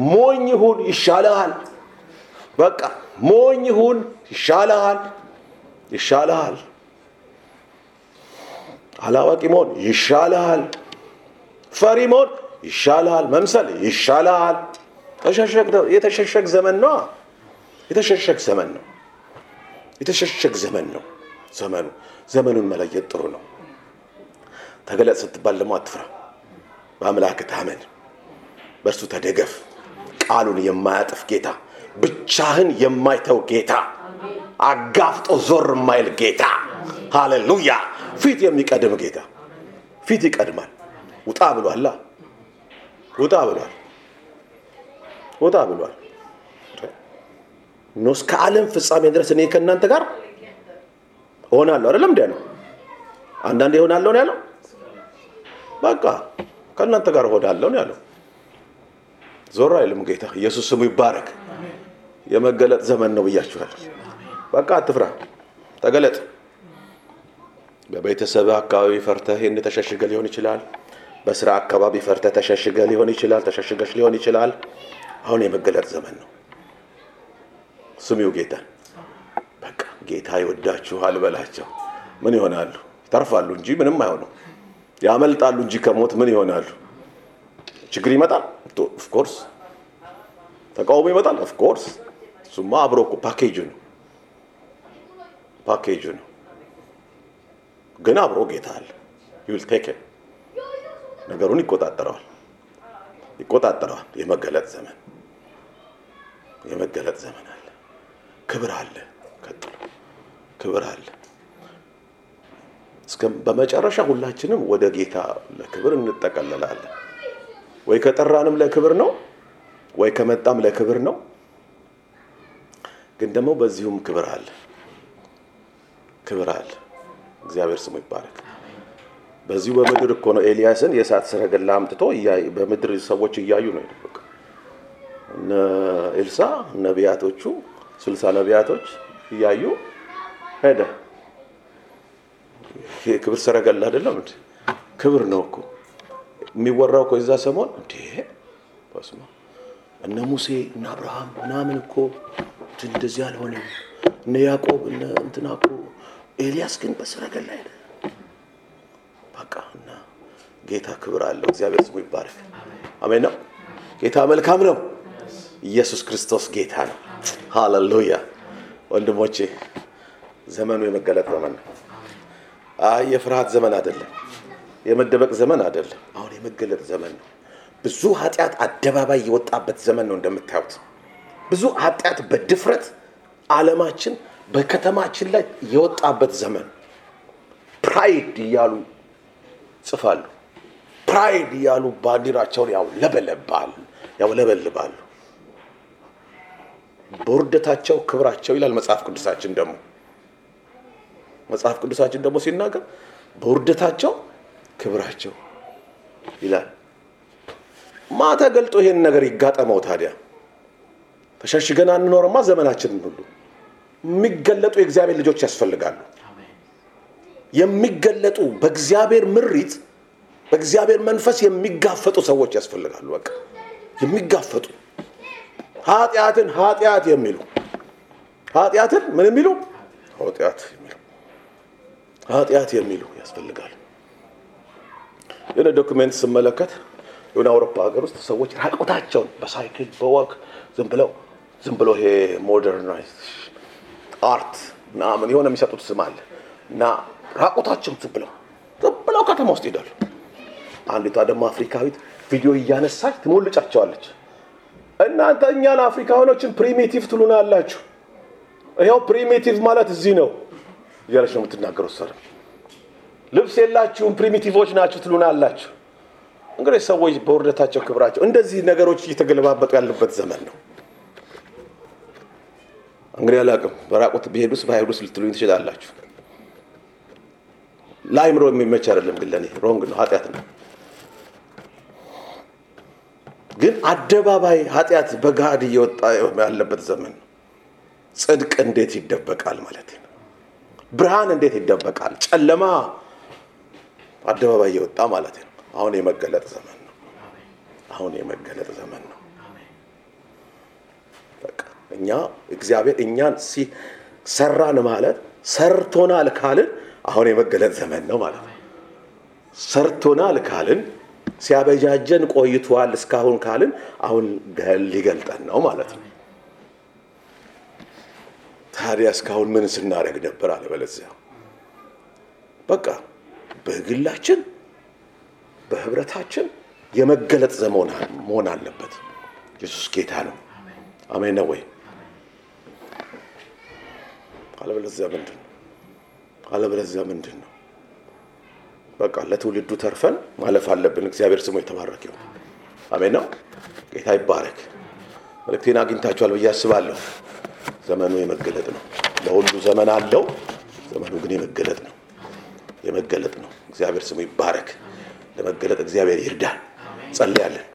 S1: ሞኝ ሁን፣ ይሻልሃል። በቃ ሞኝ ሁን፣ ይሻልሃል፣ ይሻልሃል። አላዋቂ መሆን ይሻልሃል። ፈሪ መሆን ይሻልሃል። መምሰል ይሻልሃል። የተሸሸግ ዘመን ነው። የተሸሸግ ዘመን ነው። የተሸሸግ ዘመን ነው ዘመኑ። ዘመኑን መለየት ጥሩ ነው። ተገለጽ ስትባል ደግሞ አትፍራ። በአምላክ ታመን፣ በእርሱ ተደገፍ። ቃሉን የማያጥፍ ጌታ፣ ብቻህን የማይተው ጌታ፣ አጋፍጦ ዞር የማይል ጌታ፣ ሃሌሉያ። ፊት የሚቀድም ጌታ፣ ፊት ይቀድማል። ውጣ ብሏላ፣ ውጣ ብሏል፣ ውጣ ብሏል። no እስከ ዓለም ፍጻሜ ድረስ እኔ ከእናንተ ጋር እሆናለሁ። አይደለም እንዲ ያለው አንዳንዴ እሆናለሁ ነው ያለው። በቃ ከእናንተ ጋር እሆናለሁ ነው ያለው። ዞር አይልም ጌታ። ኢየሱስ ስሙ ይባረክ። የመገለጥ ዘመን ነው ብያችኋል። በቃ አትፍራ። ተገለጥ። በቤተሰብ አካባቢ ፈርተህ ይህን ተሸሽገ ሊሆን ይችላል። በስራ አካባቢ ፈርተህ ተሸሽገ ሊሆን ይችላል። ተሸሽገሽ ሊሆን ይችላል። አሁን የመገለጥ ዘመን ነው። ስሚው ጌታን። በቃ ጌታ ይወዳችኋል በላቸው። ምን ይሆናሉ? ይተርፋሉ እንጂ ምንም አይሆኑ። ያመልጣሉ እንጂ ከሞት ምን ይሆናሉ? ችግር ይመጣል፣ of course ተቃውሞ ይመጣል፣ of course እሱማ አብሮ እኮ ፓኬጁ ነው ፓኬጁ ነው። ግን አብሮ ጌታ አለ። ዩል ቴክ ነገሩን ይቆጣጠረዋል ይቆጣጠረዋል። የመገለጥ ዘመን የመገለጥ ዘመን ክብር አለ። ቀጥሎ ክብር አለ። በመጨረሻ ሁላችንም ወደ ጌታ ለክብር እንጠቀለላለን። ወይ ከጠራንም ለክብር ነው፣ ወይ ከመጣም ለክብር ነው። ግን ደግሞ በዚሁም ክብር አለ ክብር አለ። እግዚአብሔር ስሙ ይባረክ። በዚሁ በምድር እኮ ነው ኤልያስን የእሳት ሰረገላ አምጥቶ በምድር ሰዎች እያዩ ነው እነ ኤልሳ ነቢያቶቹ ስልሳ ነቢያቶች እያዩ ሄደ። የክብር ሰረገላ አይደለም እንዴ? ክብር ነው እኮ የሚወራው እኮ የዛ ሰሞን እንዴ በስመ አብ እነ ሙሴ እነ አብርሃም ምናምን እኮ እንደዚህ አልሆነም። እነ ያዕቆብ እነ እንትና እኮ ኤልያስ ግን በሰረገላ ሄደ። በቃ እና ጌታ ክብር አለው። እግዚአብሔር ስሙ ይባረክ። አሜን ነው። ጌታ መልካም ነው። ኢየሱስ ክርስቶስ ጌታ ነው። ሃሌሉያ። ወንድሞቼ ዘመኑ የመገለጥ ዘመን ነው። አይ የፍርሃት ዘመን አይደለም። የመደበቅ ዘመን አይደለም። አሁን የመገለጥ ዘመን ነው። ብዙ ኃጢአት አደባባይ የወጣበት ዘመን ነው። እንደምታዩት ብዙ ኃጢአት በድፍረት ዓለማችን በከተማችን ላይ የወጣበት ዘመን pride እያሉ ጽፋሉ። pride እያሉ ባንዲራቸውን ያውለበለባሉ ያውለበልባሉ። በውርደታቸው ክብራቸው ይላል መጽሐፍ ቅዱሳችን ደግሞ መጽሐፍ ቅዱሳችን ደግሞ ሲናገር በውርደታቸው ክብራቸው ይላል። ማ ተገልጦ ይሄን ነገር ይጋፈጠው ታዲያ? ተሸሽገን አንኖርማ ዘመናችንን ሁሉ የሚገለጡ የእግዚአብሔር ልጆች ያስፈልጋሉ። የሚገለጡ በእግዚአብሔር ምሪት በእግዚአብሔር መንፈስ የሚጋፈጡ ሰዎች ያስፈልጋሉ። በቃ የሚጋፈጡ ኃጢአትን ኃጢአት የሚሉ ኃጢአትን ምን የሚሉ ኃጢአት የሚሉ ኃጢአት የሚሉ ያስፈልጋሉ። የሆነ document ስመለከት የሆነ አውሮፓ ሀገር ውስጥ ሰዎች ራቆታቸውን በሳይክል በ walk ዝም ብለው ዝም ብሎ ይሄ modernize art ምናምን የሆነ የሚሰጡት ስም አለ እና ራቆታቸውን ዝም ብለው ዝም ብለው ከተማ ውስጥ ይሄዳሉ። አንዲቷ ደግሞ አፍሪካዊት ቪዲዮ እያነሳች ትሞልጫቸዋለች። እናንተ እኛን አፍሪካኖችን primitive ትሉና አላችሁ። ይኸው primitive ማለት እዚህ ነው እያለች ነው የምትናገረው። ሱሪ ልብስ የላችሁም primitive ኦች ናችሁ ትሉና አላችሁ። እንግዲህ ሰዎች በውርደታቸው ክብራቸው እንደዚህ ነገሮች እየተገለባበጡ ያሉበት ዘመን ነው። እንግዲህ አላውቅም፣ በራቁት ቢሄዱስ ባይሄዱስ ልትሉኝ ትችላላችሁ። ለአይምሮ የሚመች አይደለም፣ ግን ለእኔ wrong ነው፣ ኃጢአት ነው። ግን አደባባይ ኃጢአት በገሃድ እየወጣ ያለበት ዘመን ጽድቅ እንዴት ይደበቃል ማለት ነው። ብርሃን እንዴት ይደበቃል? ጨለማ አደባባይ እየወጣ ማለት ነው። አሁን የመገለጥ ዘመን ነው። አሁን የመገለጥ ዘመን ነው። እኛ እግዚአብሔር እኛን ሰራን ማለት ሰርቶናል ካልን አሁን የመገለጥ ዘመን ነው ማለት ነው። ሰርቶናል ካልን ሲያበጃጀን ቆይቷል እስካሁን ካልን አሁን ሊገልጠን ነው ማለት ነው። ታዲያ እስካሁን ምን ስናደርግ ነበር? አለበለዚያ በቃ በግላችን በህብረታችን የመገለጥ ዘመን መሆን አለበት። ኢየሱስ ጌታ ነው። አሜን ነው ወይ? አለበለዚያ ምንድን ነው? አለበለዚያ ምንድን ነው? በቃ ለትውልዱ ተርፈን ማለፍ አለብን። እግዚአብሔር ስሙ የተባረክ ይሁን። አሜን ነው። ጌታ ይባረክ። መልእክቴን አግኝታችኋል ብዬ አስባለሁ። ዘመኑ የመገለጥ ነው። ለሁሉ ዘመን አለው። ዘመኑ ግን የመገለጥ ነው። የመገለጥ ነው። እግዚአብሔር ስሙ ይባረክ። ለመገለጥ እግዚአብሔር ይርዳን። ጸልያለን።